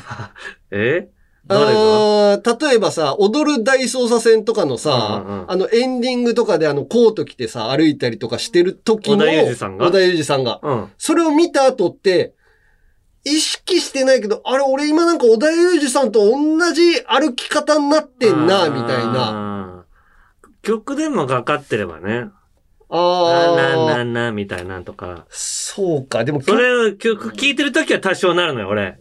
[LAUGHS] え？誰が？あー例えばさ、踊る大捜査線とかのさ、うんうんあのエンディングとかであのコート着てさ、歩いたりとかしてる時の、織田裕二さんが？織田裕二さんが。うん。それを見た後って、意識してないけど、あれ俺今なんか織田裕二さんと同じ歩き方になってんな、みたいな。な。曲でもかかってればね。なあなあ。ななみたいなとか。そうか、でもそれを曲聴いてるときは多少なるのよ、俺。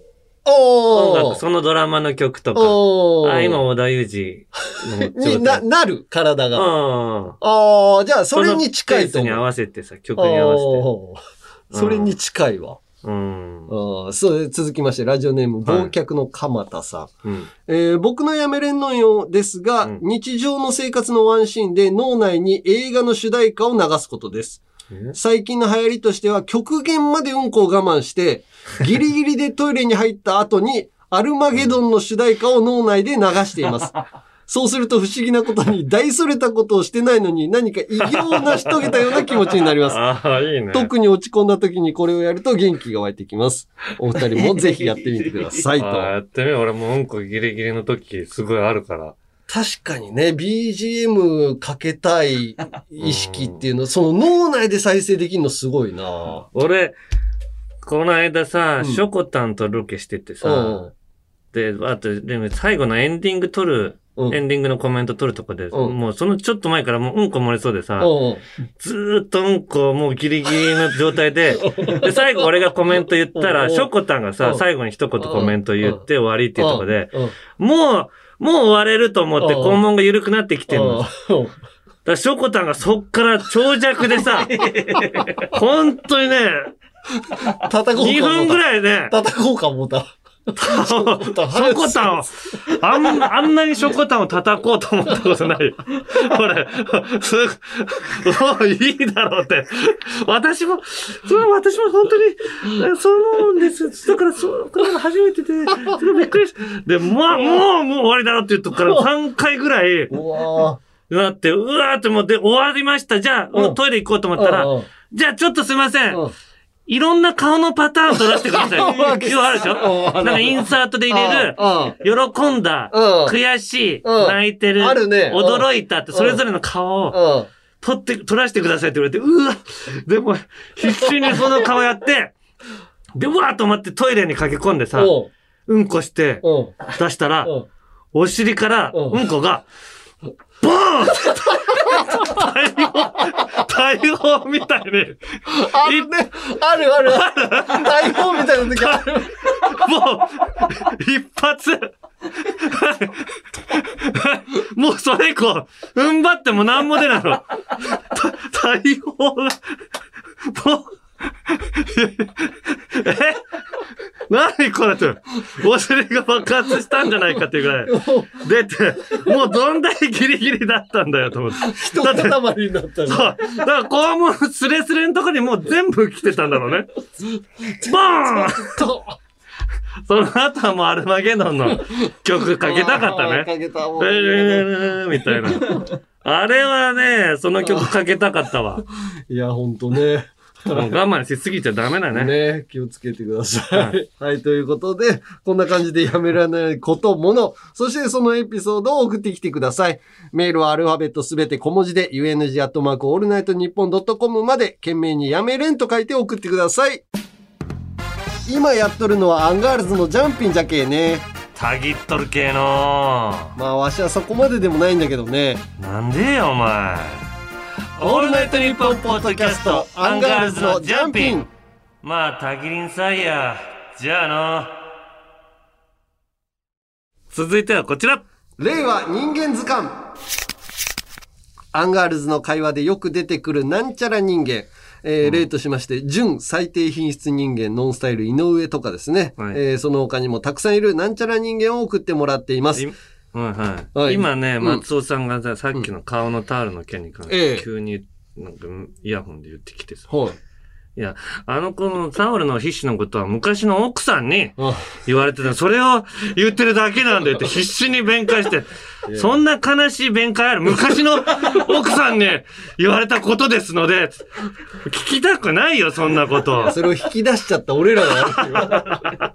おー音楽、そのドラマの曲とか。あ、今、織田裕二の [LAUGHS] にな、なる、体が。うん。ああ、じゃあそれに近いとそのペースに合思う。わせてさ、曲に合わせて。それに近いわ。うん。あーそう、続きまして、ラジオネーム、はい忘却の鎌田さん。うん。えー僕のやめれんのよですが、うん日常の生活のワンシーンで脳内に映画の主題歌を流すことです。最近の流行りとしては極限までうんこを我慢して、[LAUGHS] ギリギリでトイレに入った後に、アルマゲドンの主題歌を脳内で流しています。そうすると不思議なことに大それたことをしてないのに何か偉業を成し遂げたような気持ちになります。[LAUGHS] ああ、いいね。特に落ち込んだ時にこれをやると元気が湧いてきます。お二人もぜひやってみてくださいと。[LAUGHS] やってみよう。俺もうんこギリギリの時、すごいあるから。確かにね、BGM かけたい意識っていうの、その脳内で再生できるのすごいな俺、この間さ、うんショコタンとロケしててうさ、ん。で、あと、でも最後のエンディング撮る、うん。エンディングのコメント撮るとこで、うんもうそのちょっと前からもううんこ漏れそうでさ、うん。ずーっとうんこもうギリギリの状態で、[LAUGHS] で、最後俺がコメント言ったうら、んショコタンがさ、うん最後に一言コメント言って終わりっていうとこで、うん。もう、もう終われると思ってうん肛門が緩くなってきてんの。だかうんらショコタンがそっから長尺でさ、[LAUGHS] 本当にね、叩こうか2分ぐらいね、叩こうか思った。[LAUGHS] ショコタンを、あん、あんなにショコタンを叩こうと思ったことない。[LAUGHS] 俺、す、もういいだろうって。私も、それは私も本当に、そう思うんです。だから、そう、これが初めてで、それびっくりしで、まあ、もう、もう終わりだろうって言うとこから3回ぐらい、うわなって、うわーってもう、で、終わりました。じゃあ、トイレ行こうと思ったら、うんじゃあちょっとすいません。うんいろんな顔のパターン取らせてください。要はあるでしょうんなんかインサートで入れる、うん。喜んだ、うん。悔しい、うん。泣いてる、あるね。うん。驚いたって、それぞれの顔をうん。撮って、撮らせてくださいって言われて、うわでも、必死にその顔やって、[LAUGHS] で、うわーと思ってトイレに駆け込んでさ、うん。うんこしてうん。出したら、うん。お尻から、うんうん。こが、ボーン大砲、大砲みたいに、あるね。あるある。台本みたいな時ある。もう、一発もうそれ以降、踏ん張っても何も出ないの。た大砲が、もう、何これって、お尻が爆発したんじゃないかっていうぐらい [LAUGHS] 出て、もうどんだけギリギリだったんだよと思って。一塊になったそう。だから肛門スレスレのとこにもう全部来てたんだろうね。ボーンその後はもうアルマゲドンの曲かけたかったね。かけたもみたいな。あれはね、その曲かけたかったわ。いや、ほんとね。もう我慢しすぎちゃダメだね。ね、気をつけてください。はい、ということで、こんな感じでやめられないこと、もの、そしてそのエピソードを送ってきてください。メールはアルファベットすべて小文字で、UNG アットマークオールナイトニッポンドットコムまで、件名にやめれんと書いて送ってください。今やっとるのはアンガールズのジャンピンじゃけえね。たぎっとる系のまあ、わしはそこまででもないんだけどね。なんでよ、お前。オールナイトニッポンポッドキャスト、アンガールズのジャンピン。まあ、たぎりんさいや。じゃあの。続いてはこちら。令和人間図鑑。アンガールズの会話でよく出てくるなんちゃら人間。えー例としまして、準最低品質人間、ノンスタイル井上とかですね。はいえーその他にもたくさんいるなんちゃら人間を送ってもらっています。いはいはい。はい今ね、うん松尾さんがささっきの顔のタオルの件に関して、ええ急になんかイヤホンで言ってきてさ。はい。いや、あの子のタオルの皮脂のことは昔の奥さんにあ言われてた。それを言ってるだけなんだよって必死に弁解して。そんな悲しい弁解ある？昔の奥さんに言われたことですので、聞きたくないよ、そんなこと。それを引き出しちゃった俺らが。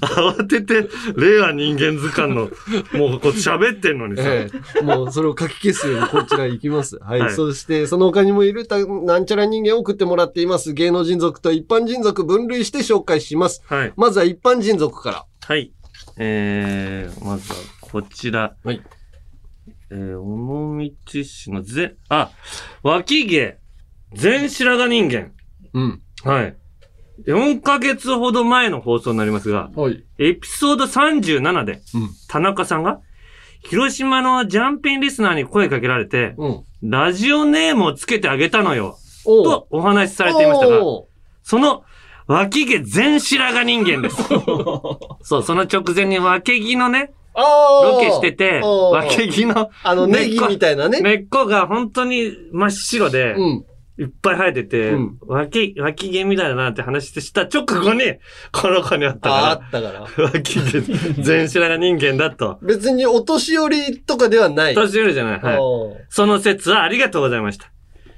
慌てて、令和人間図鑑の、もうこう喋ってんのにさ。ええもうそれを書き消すようにこちら行きます。はい。はいそして、その他にもいるたなんちゃら人間を送ってもらっています。芸能人族と一般人族分類して紹介します。はい。まずは一般人族から。はい。えー、まずはこちら。はい。えー、尾道市のぜ、あ、脇毛、全白髪人間。うん。はい。4ヶ月ほど前の放送になりますが、はい。エピソード37で、うん田中さんが、広島のジャンピンリスナーに声かけられて、うん。ラジオネームをつけてあげたのよ、とお話しされていましたが、その脇毛全白髪人間です。[LAUGHS] そう、その直前に脇毛のね、ロケしてて、あー脇毛の、あの、ネギみたいなね。根っこが本当に真っ白で、うん。いっぱい生えてて、うん脇、脇毛みたいだなって話してした直後に、[LAUGHS] この子にあったああかったから。ら、脇毛全白髪人間だと。[LAUGHS] 別にお年寄りとかではない。年寄りじゃない。はい。その説はありがとうございました。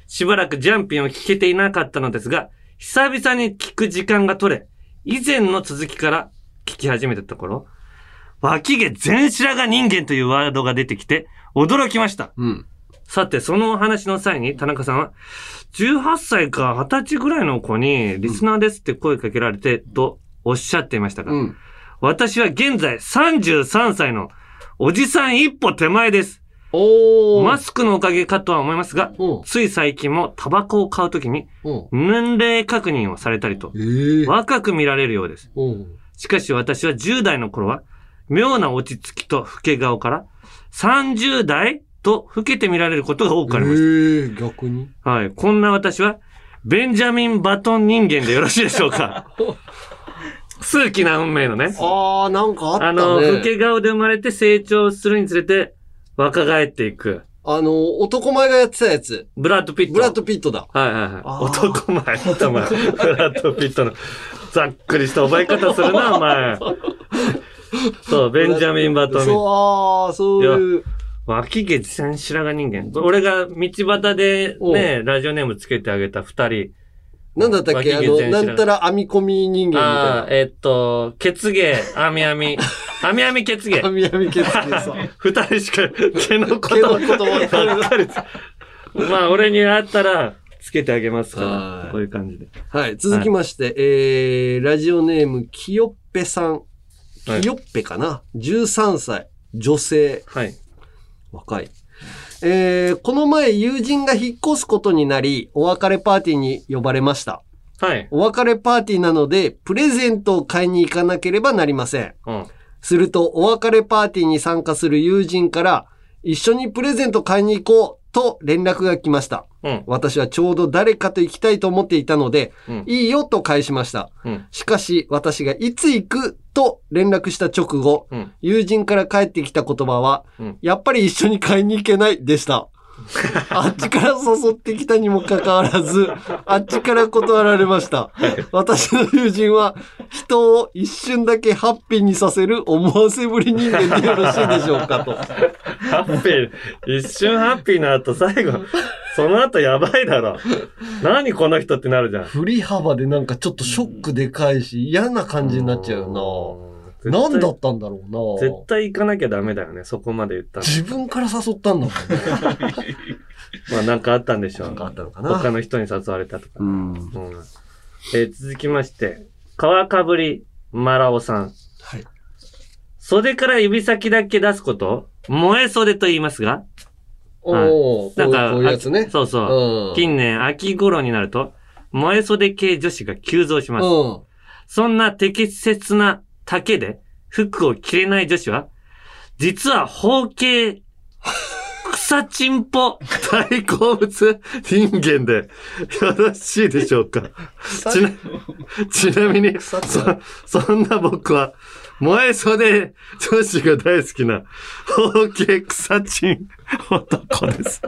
しばらくジャンピンを聞けていなかったのですが、久々に聞く時間が取れ、以前の続きから聞き始めたところ、脇毛全白髪人間というワードが出てきて、驚きました。うん。さて、そのお話の際に、田中さんは、18歳か20歳ぐらいの子に、リスナーですって声かけられて、とおっしゃっていましたが、うん。私は現在33歳のおじさん一歩手前です。おー。マスクのおかげかとは思いますが、うん。つい最近もタバコを買うときにうん。年齢確認をされたりとええ。若く見られるようです。うん。しかし私は10代の頃は妙な落ち着きと老け顔から30代と老けて見られることが多くありましええ、逆に？た。はい。こんな私はベンジャミン・バトン人間でよろしいでしょうか [LAUGHS] 数奇な運命のね。ああ、なんかあったね。あの、老け顔で生まれて成長するにつれて若返っていく。あの、男前がやってたやつ。ブラッド・ピット。ブラッド・ピットだ。はいはいはい。男前、男前。ブラッド・ピットの、ざっくりした覚え方するな、お前。[LAUGHS] [LAUGHS] そう、ベンジャミン・バトン。そう、ああ、そういう。脇毛全白髪人間。俺が道端でね、ラジオネームつけてあげた二人。なんだったっけ？あの、なんたら編み込み人間みたいな。えっと、血毛、あみあみ。[LAUGHS] あみあみ血毛。編み編み血毛さ。[LAUGHS] 二人しか毛のこ毛のとことまあ、俺に会ったら、つけてあげますかはい。らこういう感じで。はい、続きまして、えー、ラジオネーム、きよっぺさん。よっぺかな ?13 歳。女性。はい。若い。えー、この前友人が引っ越すことになり、お別れパーティーに呼ばれました。はい。お別れパーティーなので、プレゼントを買いに行かなければなりません。うん。すると、お別れパーティーに参加する友人から、一緒にプレゼント買いに行こうと連絡が来ました。うん。私はちょうど誰かと行きたいと思っていたので、うんいいよと返しました。うん。しかし、私がいつ行くと連絡した直後、うん。友人から返ってきた言葉は、うんやっぱり一緒に買いに行けないでした。[LAUGHS] あっちから誘ってきたにもかかわらず、[LAUGHS] あっちから断られました。私の友人は、人を一瞬だけハッピーにさせる思わせぶり人間でよろしいでしょうかと。[LAUGHS] ハッピー、一瞬ハッピーな後、最後、その後やばいだろ。何この人ってなるじゃん。振り幅でなんかちょっとショックでかいし、嫌な感じになっちゃうな。なんだったんだろうな。絶対行かなきゃダメだよね、そこまで言ったら。自分から誘ったんだもんね。[LAUGHS] まあなんかあったんでしょう。なんかあったのかな。他の人に誘われたとか。うん。うんえー続きまして、川かぶりマラオさん。はい。袖から指先だけ出すこと？燃え袖と言いますが、おー、なんか、こういうやつね。そうそう。うん。近年、秋頃になると、燃え袖系女子が急増します。うん。そんな適切な丈で服を着れない女子は、実は包茎、草チンポ大好物人間でよろしいでしょうか。ちな、ちなみに、そ、そんな僕は、燃え袖女子が大好きな、包茎草チン男です。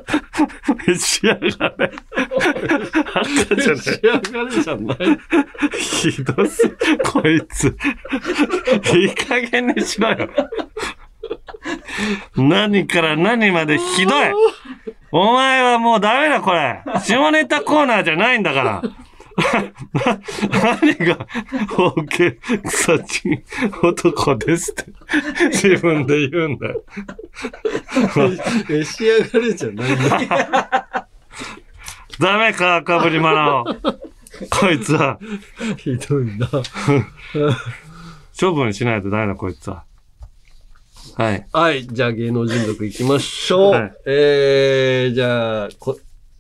召し上がれ。赤じゃない。仕上がりじゃない。ひどす、こいつ。いい加減にしろよ。何から何までひどい。お前はもうダメだ、これ。下ネタコーナーじゃないんだから。な何が、包茎草ちん男ですって、自分で言うんだよ。召し上がりじゃない。ダメか、赤ぶりマナオ。こいつは。ひどいな。処分しないとダメだ、こいつは。はい。はい。じゃあ芸能人族行きましょう。はいえー、じゃあこ、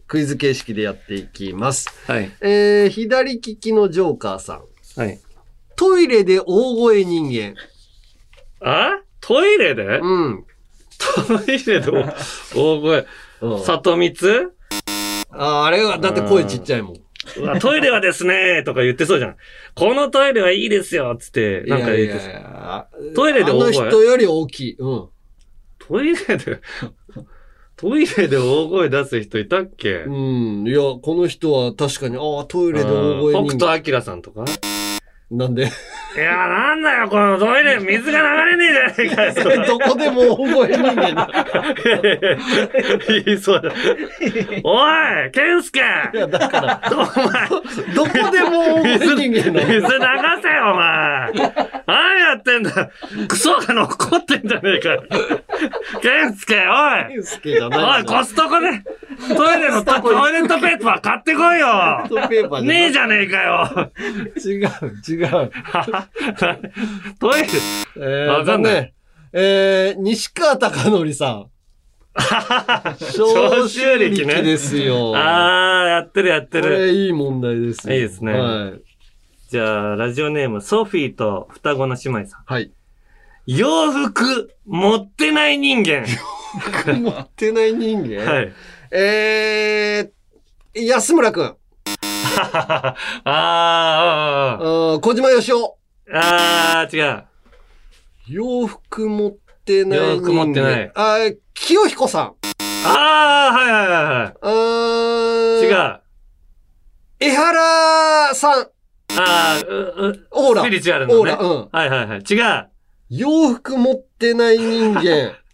クイズ形式でやっていきます。はい。えー、左利きのジョーカーさん。はい。トイレで大声人間。あ？トイレで？うん。トイレで大声。うん里光？ああれは、だって声ちっちゃいもん。うわトイレはですね、とか言ってそうじゃん。このトイレはいいですよ、つって、なんか言ってさいやいやいやトイレであの大声人より大きい。うん。トイレで、トイレで大声出す人いたっけ？うん。いや、この人は確かに、ああ、トイレで大声人北斗晶さんとか？なんで？いや、なんだよ、このトイレ、[LAUGHS] 水が流れねえじゃねえかよ。どこでも大声人間だ。言 [LAUGHS] いそうだ。おい、ケンスケいや、だから、お前、どこでも大声人間水流せよ、なお前。何やってんだクソが残ってんじゃねえかよ。ケンスケ、おい。の。スケじゃないおい、コストコで、トイレのトトイレットペーパー買ってこいよ。トペーパーねえじゃねえかよ。違う、違う。トイレ、えー、わかんない残念。えー、西川貴教さん。消臭力ねですよ。あー、やってるやってる。これいい問題ですよ。いいですねはい。じゃあ、ラジオネーム、ソフィーと双子の姉妹さん。はい。洋服、持ってない人間。持ってない人間？[LAUGHS] はい。えー、安村くん。あー、あー、あー小島よしお。あー、あー違う。洋服持ってない人間。洋服持ってないあー清彦さん。あー、はいはいはいはあーい。違う。江原さん。あー、う、う、オーラ。スピリチュアルのね。オーラ。うん。はいはいはい。違う。洋服持ってない人間。[LAUGHS]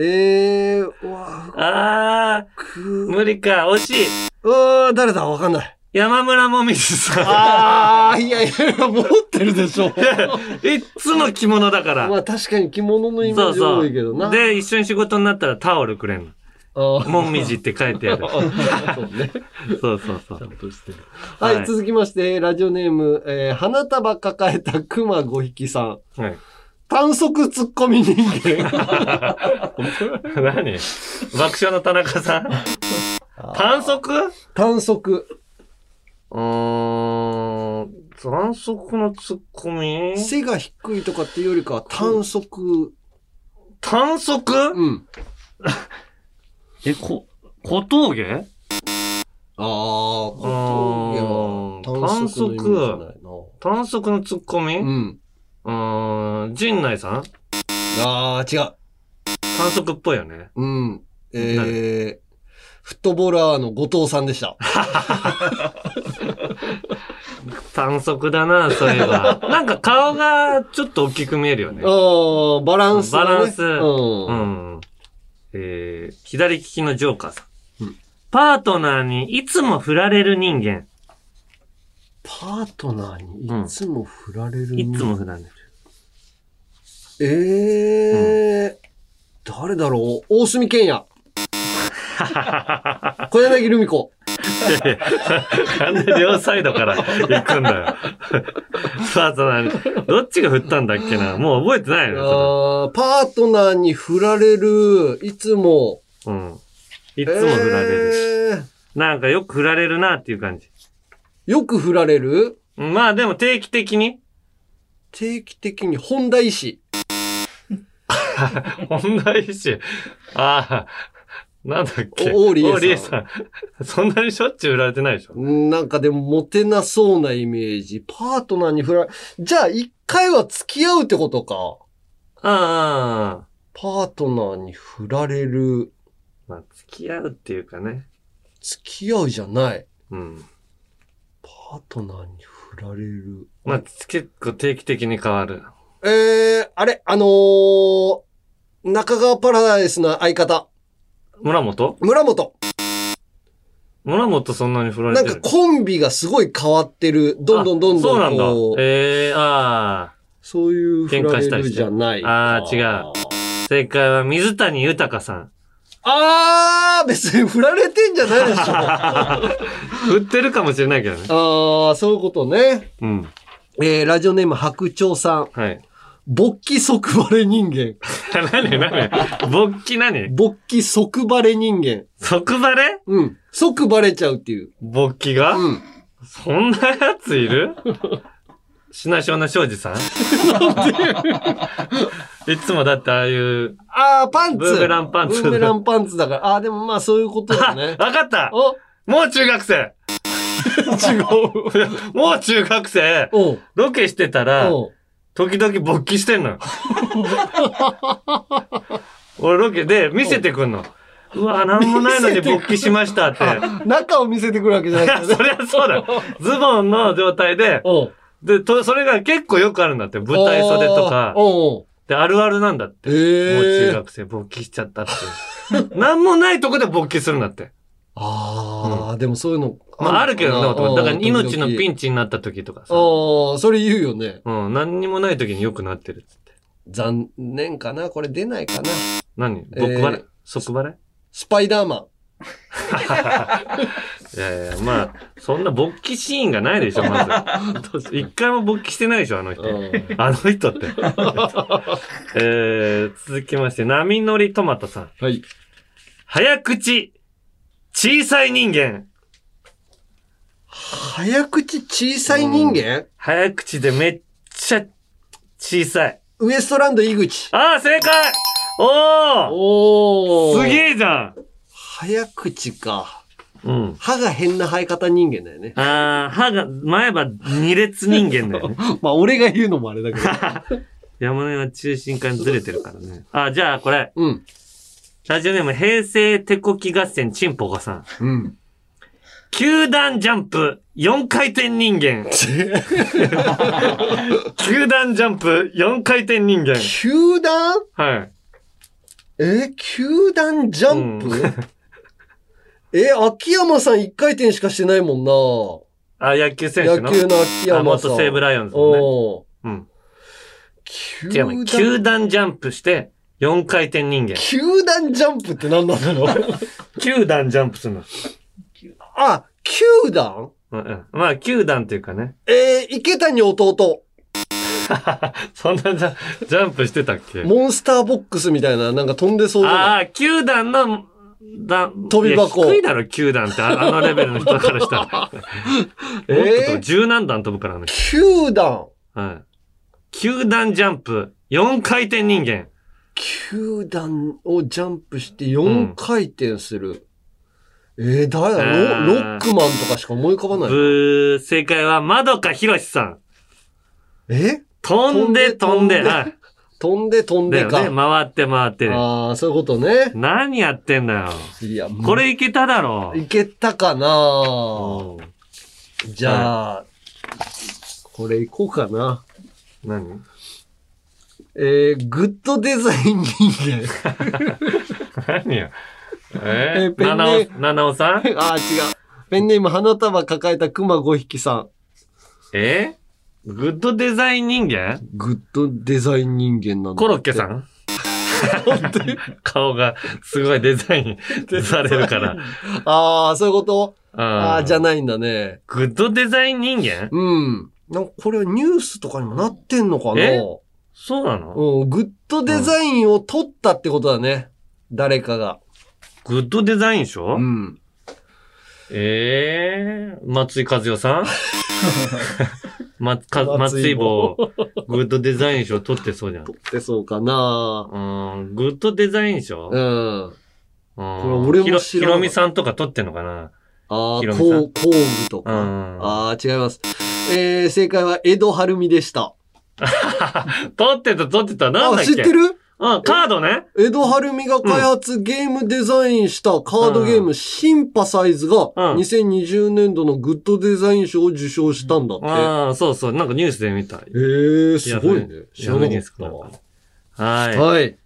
えー、うわ、あ無理か。惜しい。うわー誰だ？わかんない。山村もみじさん。あー、いやいや、持ってるでしょ。[LAUGHS] いっつも着物だから。まあ確かに着物のイメージそうそう。多いけどな。で、一緒に仕事になったらタオルくれんの。もみじって書いてある。[LAUGHS] そうね。そうそうそう。はい、はい続きまして、ラジオネーム、えー花束抱えた熊5匹さん。はい。短足ツッコミ人間。[LAUGHS] 何？爆笑の田中さん？短足？短足。うーん、短足のツッコミ？背が低いとかっていうよりかは短足。短足？うん。[LAUGHS] え、こ、小峠？ああ、小峠は短足のイメージじゃないな。短足のツッコミ？う。うんーん、陣内さん？ああ、違う。短足っぽいよね。うん。えー、フットボーラーの後藤さんでした。[LAUGHS] 短足だな、そういえば。[LAUGHS] なんか顔がちょっと大きく見えるよね。ああ、バランスがね、バランスうん。うん。えー、左利きのジョーカーさん。うんパートナーにいつも振られる人間。パートナーにいつも振られる、いつも振られる。ええー誰だろう？大隅健也。[LAUGHS] 小柳ルミ子。なんで両サイドから行くんだよ。パートナーに。どっちが振ったんだっけな？もう覚えてないのよ、あーパートナーに振られる、いつも。うん。いつも振られる。えーなんかよく振られるなっていう感じ。よく振られる？まあでも定期的に。定期的に本田医師。[LAUGHS] 本田医師。ああ。なんだっけ？おオーリエさんさん。そんなにしょっちゅう売られてないでしょ？なんかでもモテなそうなイメージ。パートナーに振られ、じゃあ一回は付き合うってことか。ああ。パートナーに振られる。まあ、付き合うっていうかね。付き合うじゃない。うん。パートナーに振られる。まあ、結構定期的に変わる。えー、あれ、あのー、中川パラダイスの相方、村本？村本。村本そんなに振られなんかコンビがすごい変わってる。どんどんどんどんそうなんだええあそういう振られる喧嘩したりしてじゃない。あー違うう。正解は水谷豊さん。あー、別に振られてんじゃないでしょ。あ [LAUGHS] 振ってるかもしれないけどね。ー、そういうことね。うん。えー、ラジオネーム白鳥さん。はい。勃起即バレ人間。[LAUGHS] 何？何？勃起何？勃起即バレ人間。即バレ？うん。即バレちゃうっていう。勃起が、うん。そんなやついる？しなしょうな庄司さん？いつもだってああいう、あー、パンツ。ブーメランパンツブーメランパンツだから。あー、でもまあそういうことだね。[LAUGHS] わかったおもう中学生違う。もう中学生、[LAUGHS] おうロケしてたら、おう時々勃起してんのよ。[LAUGHS] 俺ロケで見せてくんの。うわ、なんもないのに勃起しましたって。中を見せてくるわけじゃなくてね。[LAUGHS] そりゃそうだ。ズボンの状態で、で、と、それが結構よくあるんだって。舞台袖とか。おうで、あるあるなんだって。ええもう中学生勃起しちゃったって。[LAUGHS] なんもないとこで勃起するんだって。ああ、でもそういうの。まあ、あるけどだから命のピンンチになった時とかさ。ああ、それ言うよね。うん、何にもない時によくなってるっつって。残念かなこれ出ないかな何？えー僕払い即払いスパイダーマン。[LAUGHS] いやいや、まあ、そんな勃起シーンがないでしょ、まず。[LAUGHS] 一回も勃起してないでしょ、あの人。あの人って。[LAUGHS] えー、続きまして、波乗りトマトさん。はい。早口、小さい人間。早口小さい人間？早口でめっちゃ小さい。ウエストランド井口。ああ、正解おーおー。すげえじゃん早口か。うん。歯が変な生え方人間だよね。ああ、歯が、前歯二列人間だよね。[LAUGHS] まあ、俺が言うのもあれだけど。[LAUGHS] 山根は中心からずれてるからね。あ、じゃあこれ。うん。ラジオネーム平成手こき合戦チンポコさん。うん。球団ジャンプ4回転人間。[LAUGHS] 球団ジャンプ4回転人間。球団？はい。え球団ジャンプ、うんえ、秋山さん一回転しかしてないもんな。あ、野球選手の？野球の秋山さん。あ元西武ライオンズのね。おうん。球団ジャンプして4回転人間。球団ジャンプって何なんだろう？[LAUGHS] 球団ジャンプするの。あ、球団？うんうん。まあ、球団っていうかね。えー、池谷弟。[LAUGHS] そんなジャジャンプしてたっけ？モンスターボックスみたいな、なんか飛んでそうない？ああ、球団の、だ、飛び箱いや低いだろ、球団って。ああのレベルの人からしたら。え [LAUGHS] もっと飛ぶー、十何段飛ぶからあの人球団。はい。球団ジャンプ、4回転人間。球団をジャンプして4回転する。えー、誰だあーロロックマンとかしか思い浮かばない。ブー、正解は、まどかひろしさん。え？飛んで飛んで、飛んではい。飛んで飛んでか。ね。回って回って。ああ、そういうことね。何やってんだよ。いや、これいけただろ。いけたかなうんじゃあ、これいこうかな。何？えー、グッドデザイン人間。何よ。えー、えペンネ七尾、七尾さん？あー、違う。ペンネーム花束抱えた熊5匹さん。えー？グッドデザイン人間？グッドデザイン人間なんだ。コロッケさん？顔がすごいデザインされるから。ああ、そういうこと？あああー、じゃないんだね。グッドデザイン人間？うん。なんかこれニュースとかにもなってんのかな？え？そうなの？うん、グッドデザインを取ったってことだね。誰かが。グッドデザイン賞うん。ええー、松井和代さん？[LAUGHS] ま、か松松井井棒棒、グッドデザイン賞取ってそうじゃん。取ってそうかなうん、グッドデザイン賞うん。うん。これ俺も知らひろみさんとか取ってんのかな？ああ、工工具とか。うん。ああ、違います。えー、正解は江戸晴美でした。[LAUGHS] 取ってた取ってた。なんだあ、っけ？知ってる？うん、カードね。江戸晴美が開発、ゲームデザインしたカードゲーム、シンパサイズが、うん2020年度のグッドデザイン賞を受賞したんだって。ああ、そうそう。なんかニュースで見た。えー、すごいね。知らなかったわ。はい。はい。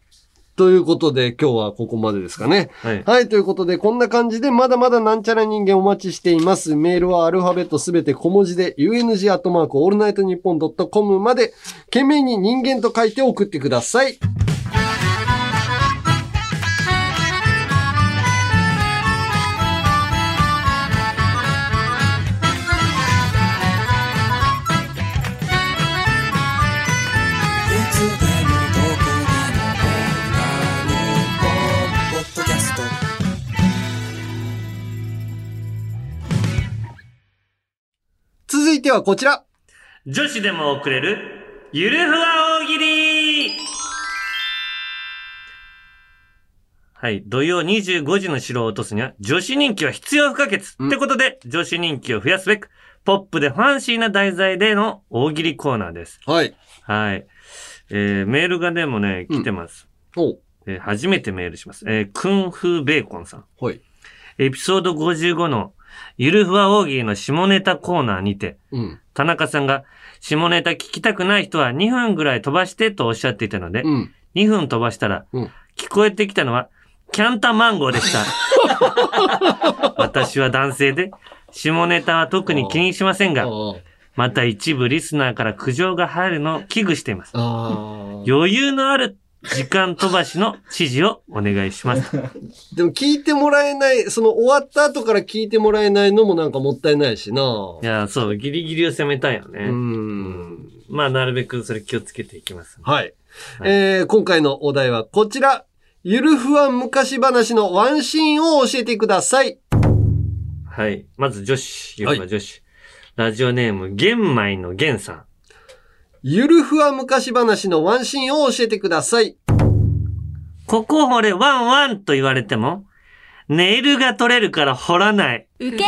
ということで、今日はここまでですかね。はい。はい、ということで、こんな感じで、まだまだなんちゃら人間お待ちしています。メールはアルファベットすべて小文字で、UNG アットマークオールナイトニッポンドットコムまで、件名に人間と書いて送ってください。いてはこちら。女子でも送れる、ゆるふわ大喜利はい。土曜25時の城を落とすには、女子人気は必要不可欠。ってことで、女子人気を増やすべく、ポップでファンシーな題材での大喜利コーナーです。はい。はい。えー、メールがでもね、来てます。おえー初めてメールします。えー、クンフーベーコンさん。はい。エピソード55のゆるふわ大喜利の下ネタコーナーにて、うん。田中さんが下ネタ聞きたくない人は2分ぐらい飛ばしてとおっしゃっていたので、うん。2分飛ばしたら、うん聞こえてきたのはキャンタマンゴーでした。[LAUGHS] 私は男性で、下ネタは特に気にしませんが、また一部リスナーから苦情が入るのを危惧しています。あ余裕のある時間飛ばしの指示をお願いします。[LAUGHS] でも聞いてもらえない、その終わった後から聞いてもらえないのもなんかもったいないしな。いや、そう、ギリギリを攻めたいよね。うん。まあ、なるべくそれ気をつけていきます。はい。えー、今回のお題はこちら。ゆるふわ昔話のワンシーンを教えてください。はい。まず女子、ゆるふわ女子。ラジオネーム、玄米の玄さん。ゆるふわ昔話のワンシーンを教えてください。ここ掘れワンワンと言われても、ネイルが取れるから掘らない。ウケ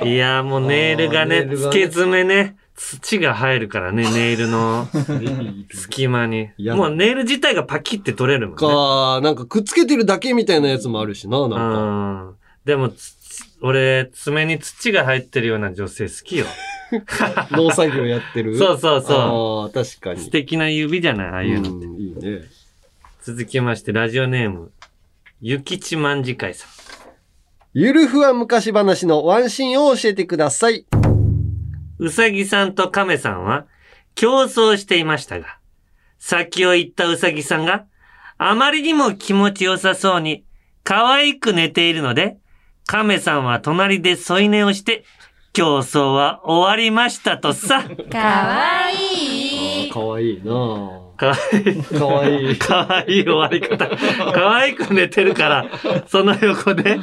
ーいやーもうネイルがね、付け爪ね、土が入るからね、ネイルの [LAUGHS] 隙間に。もうネイル自体がパキって取れるもんね。か、なんかくっつけてるだけみたいなやつもあるしな、なんか。うん。でも、つ俺、爪に土が入ってるような女性好きよ。[LAUGHS] 農作業やってる？そうそうそうああ、確かに。素敵な指じゃないああいうの。うんいいね。続きまして、ラジオネーム、ゆきちまんじかいさん。ゆるふわ昔話のワンシーンを教えてください。うさぎさんとカメさんは競争していましたが、先を行ったうさぎさんがあまりにも気持ちよさそうに可愛く寝ているので、カメさんは隣で添い寝をして競争は終わりましたとさ。かわいいかわいいなかわいい。かわいい。かわいい終わり方。可愛く寝てるから、その横で、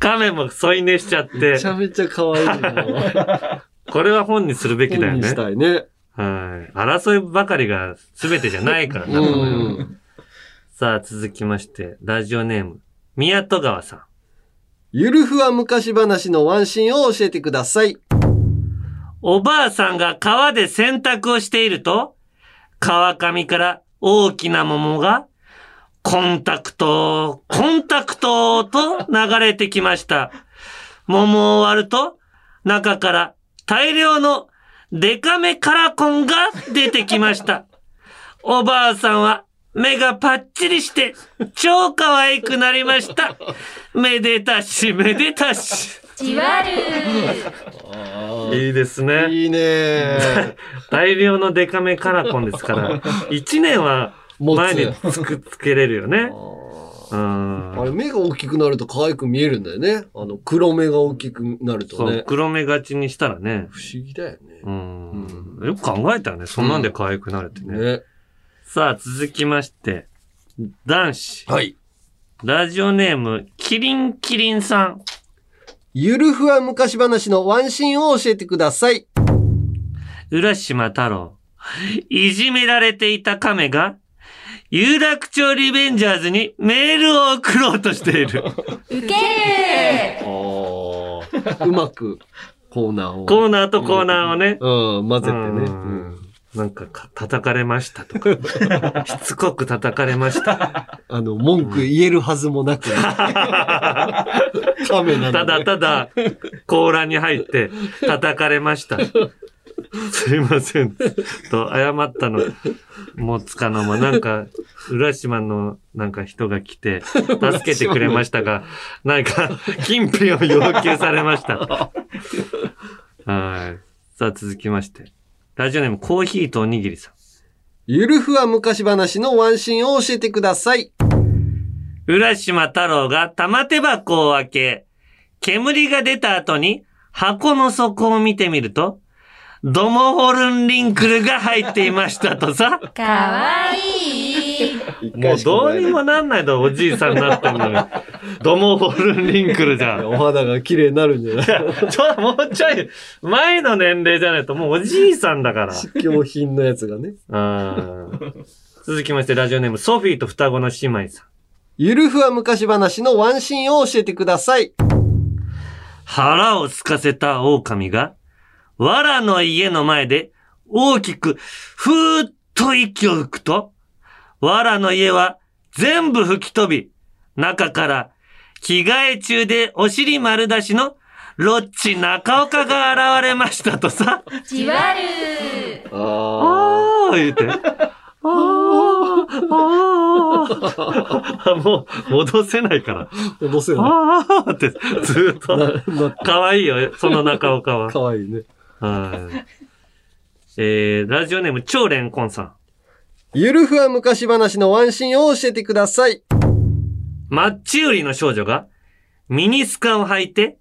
カメも添い寝しちゃってめち、ゃめちゃかわいいなこれは本にするべきだよね本にし。たいね。はい。争いばかりが全てじゃないからな。さあ、続きまして、ラジオネーム、宮戸川さん。ゆるふわ昔話のワンシーンを教えてください。おばあさんが川で洗濯をしていると、川上から大きな桃が、コンタクト、コンタクトと流れてきました。桃を割ると、中から大量のデカめカラコンが出てきました。おばあさんは目がパッチリして超可愛くなりました。めでたし、めでたし。じわるいいですね。いいね [LAUGHS] 大量のデカめカラコンですから、1年は前につくつけれるよね。うんあれ、目が大きくなると可愛く見えるんだよね。あの、黒目が大きくなるとそう、ね。黒目がちにしたらね。不思議だよね。うん。よく考えたらね、そんなんで可愛くなるってね。ね。さあ、続きまして、男子。はい。ラジオネーム、キリンキリンさん。ゆるふわ昔話のワンシーンを教えてください。浦島太郎。いじめられていた亀が、有楽町リベンジャーズにメールを送ろうとしている。ウケうまくコーナーを。コーナーとコーナーをね。うん、混ぜてね。うんなんかか叩かれましたとか。[LAUGHS] しつこく叩かれました。あの、文句言えるはずもなく、カメなのただただ、甲羅に入って叩かれました。すいません。と、謝ったのもつかのも、なんか、浦島のなんか人が来て、助けてくれましたが、なんか、金品を要求されました。はい。さあ、続きまして。ラジオネーム、コーヒーとおにぎりさん。ゆるふわ昔話のワンシーンを教えてください。浦島太郎が玉手箱を開け、煙が出た後に箱の底を見てみると、ドモホルンリンクルが入っていましたとさ。ーかわいいもうどうにもなんないだろ、おじいさんになってんのに。[LAUGHS] ドモホルンリンクルじゃん。お肌が綺麗になるんじゃない？ちょ、もうちょい、前の年齢じゃないと、もうおじいさんだから。試供品のやつがね。うん続きまして、ラジオネーム、ソフィーと双子の姉妹さん。ゆるふわ昔話のワンシーンを教えてください。腹を空かせた狼が、藁の家の前で大きくふーっと息を吹くと、藁の家は全部吹き飛び、中から着替え中でお尻丸出しのロッチ中岡が現れましたとさ。じわるあー言うて。あーあーもう戻せないから。戻せない。あーってずっと。かわいいよ、その中岡は。かわいいね。はい。えー、ラジオネーム超レンコンさん。ゆるふわ昔話のワンシーンを教えてください。マッチ売りの少女が、ミニスカを履いて、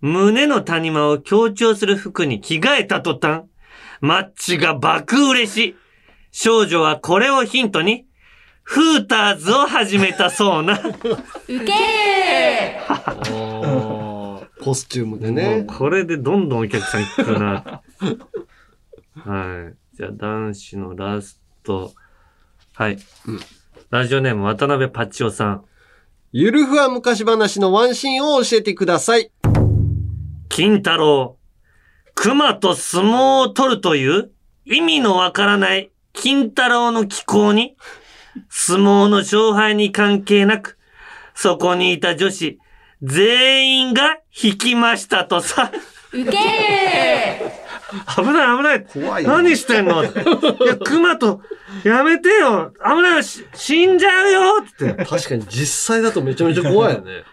胸の谷間を強調する服に着替えた途端、マッチが爆売れし、少女はこれをヒントに、フーターズを始めたそうな。ウケるコスチュームでね。これでどんどんお客さん行くな。はい。じゃあ男子のラスト。はい。ラジオネーム渡辺パッチオさん。ゆるふわ昔話のワンシーンを教えてください。金太郎。熊と相撲を取るという意味のわからない金太郎の気候に、相撲の勝敗に関係なく、そこにいた女子、全員が引きましたとさ。ウケる危ない危ない。怖いよ何してんの？いや、熊と、やめてよ危ない死んじゃうよって。確かに実際だとめちゃめちゃ怖いよね。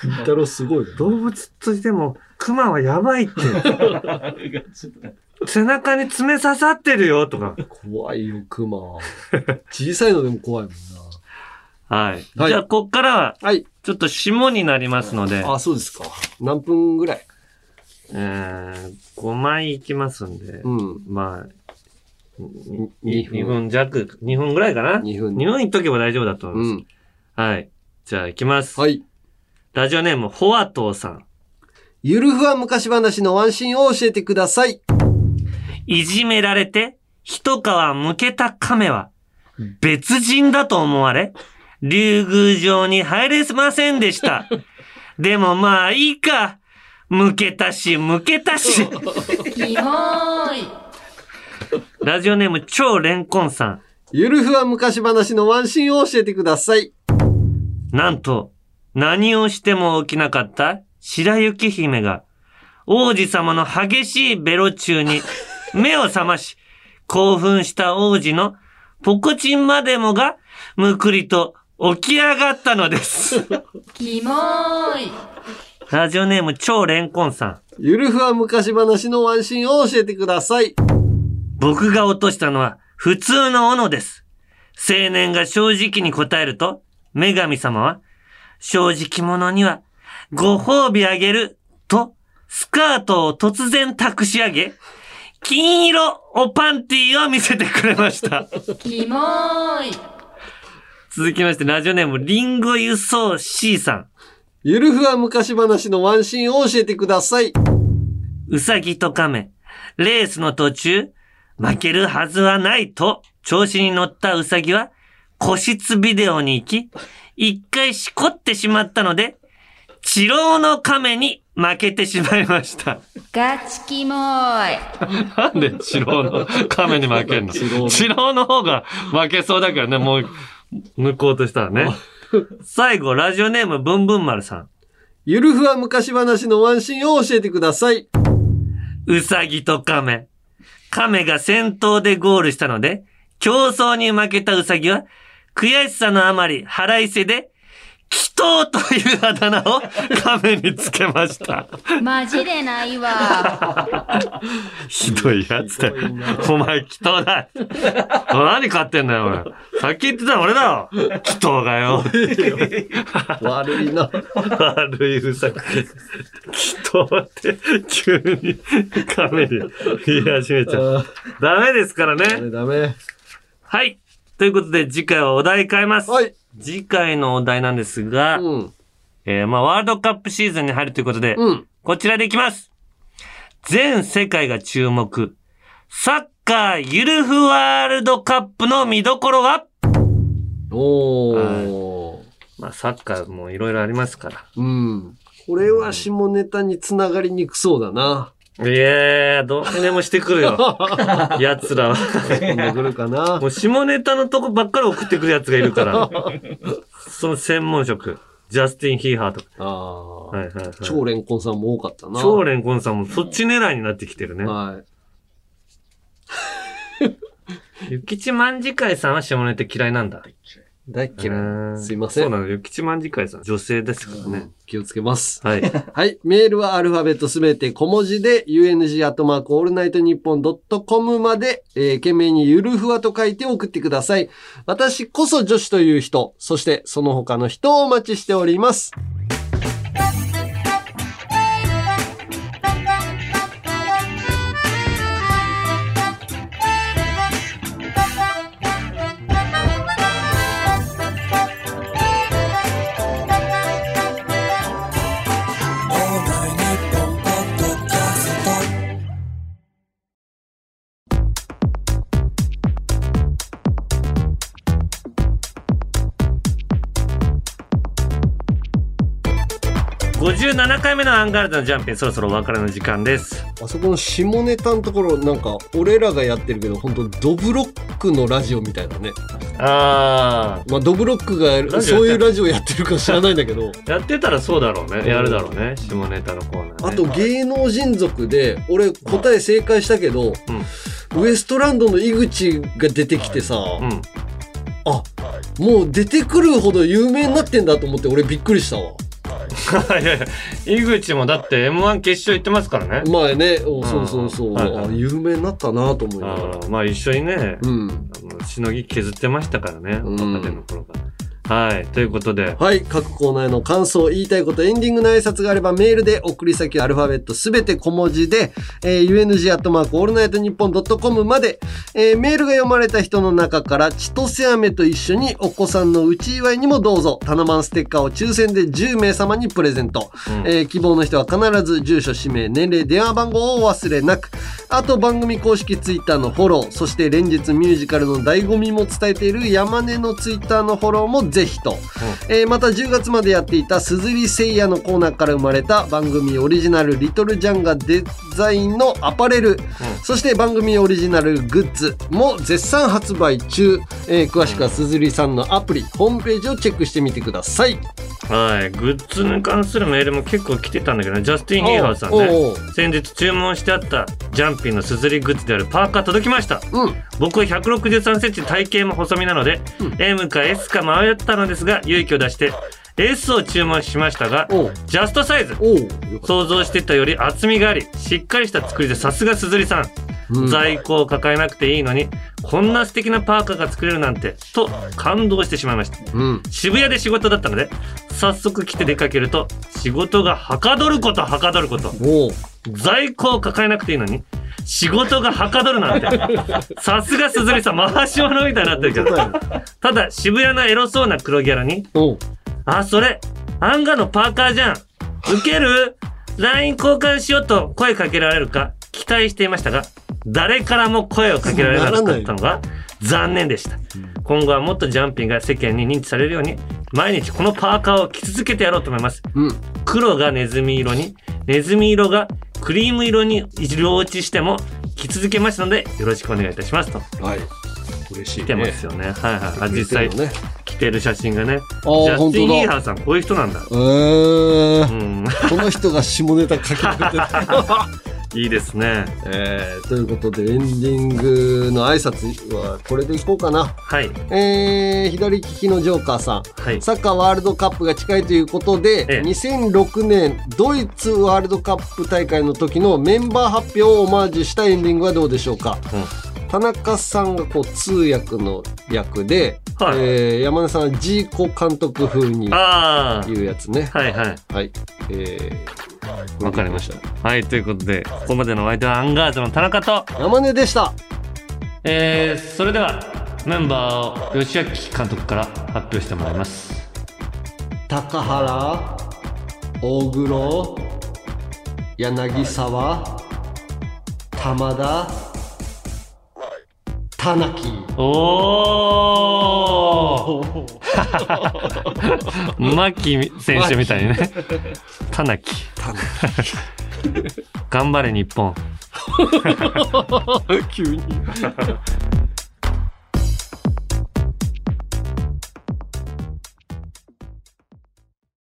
金太郎すごいね。動物としても、熊はやばいって。[LAUGHS] 背中に爪刺さってるよとか。怖いよ、熊。小さいのでも怖いもんはい。はいじゃあ、こっからは、な。はい。ちょっと霜になりますので、あ、そうですか。何分ぐらい？えー、5枚いきますんで、うん。まあ、2 2分弱、2分ぐらいかな？2分。2分いっとけば大丈夫だと思います。うん。はい。じゃあ、いきます。はい。ラジオネーム、ホワトーさん。ゆるふわ昔話のワンシーンを教えてください。いじめられて、一皮むけた亀は、別人だと思われ、竜宮城に入れませんでした。でもまあいいか。むけたし、むけたし。キモーいラジオネーム超レンコンさん。ゆるふわ昔話のワンシーンを教えてください。なんと、何をしても起きなかった？白雪姫が、王子様の激しいベロ中に目を覚まし、興奮した王子のポコチンまでもがむくりと起き上がったのです。キモーいラジオネーム超レンコンさん。ゆるふわ昔話のワンシーンを教えてください。僕が落としたのは普通の斧です。青年が正直に答えると、女神様は、正直者にはご褒美あげると、スカートを突然託し上げ、金色おパンティーを見せてくれました。キモーい続きまして、ラジオネームリンゴ輸送 C さん。ゆるふわ昔話のワンシーンを教えてください。うさぎと亀、レースの途中、負けるはずはないと、調子に乗ったうさぎは、個室ビデオに行き、一回しこってしまったので、治療の亀に負けてしまいました。ガチキモーいなんで治療の亀に負けんの？治療の方が負けそうだけどね、もう、抜こうとしたらね。[LAUGHS] 最後、ラジオネームブンブン丸さん。ゆるふわ昔話のワンシーンを教えてください。うさぎと亀。亀が先頭でゴールしたので、競争に負けたうさぎは、悔しさのあまり腹いせで、祈祷というあだ名を亀につけました。マジでないわひどいやつだよ。お前祈祷だ。何買ってんだよ、俺。さっき言ってたの俺だろ。祈祷がよ。悪いな。悪いうさく。祈祷って急に亀に言い始めちゃう。ダメですからね。ダメダメ。はい。ということで、次回はお題変えます。はい。次回のお題なんですが、うん。えーまあ、ワールドカップシーズンに入るということで、うん。こちらでいきます。全世界が注目。サッカーゆるふワールドカップの見どころは？おー。まあ、サッカーもいろいろありますから。うん。これは下ネタにつながりにくそうだな。いやー、どうにでもしてくるよ。[LAUGHS] 奴らは。飛んでくるかな。もう下ネタのとこばっかり送ってくる奴がいるから。その専門職。ジャスティン・ヒーハーとか。ああ。はいはいはい。超レンコンさんも多かったな。超レンコンさんもそっち狙いになってきてるね。はい。ゆきちまんじかいさんは下ネタ嫌いなんだ。大っ嫌うんい。すいません。そうなの。ゆきちまんじかいさん、女性ですからね。気をつけます。はい。[LAUGHS] はい。メールはアルファベットすべて小文字で、UNG アットマークオールナイトニッポンドットコムまで、えー、件名にゆるふわと書いて送ってください。私こそ女子という人、そしてその他の人をお待ちしております。57回目のアンガールズのジャンピン、そろそろお別れの時間です。あそこの下ネタのところ、なんか、俺らがやってるけど、本当ドブロックのラジオみたいなね。あまあ、ドブロックがそういうラジオやってるか知らないんだけど、やってたらそうだろうね。やるだろうね。下ネタのコーナー、ね。あと芸能人族で、俺答え正解したけど、ウエストランドの井口が出てきてさ、うん。あ、もう出てくるほど有名になってんだと思って俺びっくりしたわ。[LAUGHS] いやいや、井口もだって M1 決勝行ってますからね。前ね、おそうそうそう、はいはいあ有名になったなと思いながら。まあ一緒にね、うん。あのしのぎ削ってましたからね、若手の頃から。はい、ということで、はい。各コーナーへの感想、言いたいこと、エンディングの挨拶があればメールで送り先アルファベットすべて小文字で、えー、UNG アットマークオールナイトニッポンドットコムまで、えーメールが読まれた人の中から千歳飴と一緒にお子さんのうち祝いにもどうぞ、タナマンステッカーを抽選で10名様にプレゼント。えー希望の人は必ず住所、氏名、年齢、電話番号をお忘れなく。あと番組公式ツイッターのフォロー、そして連日ミュージカルの醍醐味も伝えている山根のツイッターのフォローもぜひと。えーまた10月までやっていた鈴木誠也のコーナーから生まれた番組オリジナルリトルジャンガデザインのアパレル、そして番組オリジナルグッズも絶賛発売中、えー詳しくは鈴木さんのアプリホームページをチェックしてみてください。はい、グッズに関するメールも結構来てたんだけどね、ジャスティン・ヒーハーさんね。先日注文してあったジャンピンのすずりグッズであるパーカー届きました。僕は163センチ体型も細身なので、M か S か迷ったのですが、勇気を出して S を注文しましたが、ジャストサイズ。想像してたより厚みがあり、しっかりした作りでさすがすずりさん。在庫を抱えなくていいのに、こんな素敵なパーカーが作れるなんて、と感動してしまいました。渋谷で仕事だったので、早速来て出かけると、仕事がはかどることはかどること。在庫を抱えなくていいのに、仕事がはかどるなんて。さすが鈴木さん、回し物みたいになってるけど。ただ、渋谷のエロそうな黒ギャラに、あ、それ、アンガのパーカーじゃん。ウケる ?LINE 交換しようと声かけられるか期待していましたが、誰からも声をかけられなかったのが残念でした。今後はもっとジャンピンが世間に認知されるように、毎日このパーカーを着続けてやろうと思います。黒がネズミ色に、ネズミ色がクリーム色に色落ちしても着続けますので、よろしくお願いいたしますと。はい。嬉しい、ね。来てますよね。はいはい。あ、実際、ね、着てる写真がね。ジャスティン・本当だヒーハーさん、こういう人なんだ。えー、この人が下ネタ書きまくってた。[LAUGHS] いいですね。えー、ということでエンディングの挨拶はこれでいこうかな。はい。えー、左利きのジョーカーさん、はい、サッカーワールドカップが近いということで、ええ、2006年ドイツワールドカップ大会の時のメンバー発表をオマージュしたエンディングはどうでしょうか。うん、田中さんがこう通訳の役で、はい、えー、山根さんはジーコ監督風に言うやつね。はいはい。はい。えー、わかりました。はい、ということで、ここまでのお相手はアンガールズの田中と山根でした。えー、それではメンバーを吉明監督から発表してもらいます。高原、大黒、柳沢、玉田、田中。おー牧選手みたいにね。田中。頑張れ日本。[LAUGHS] 急に。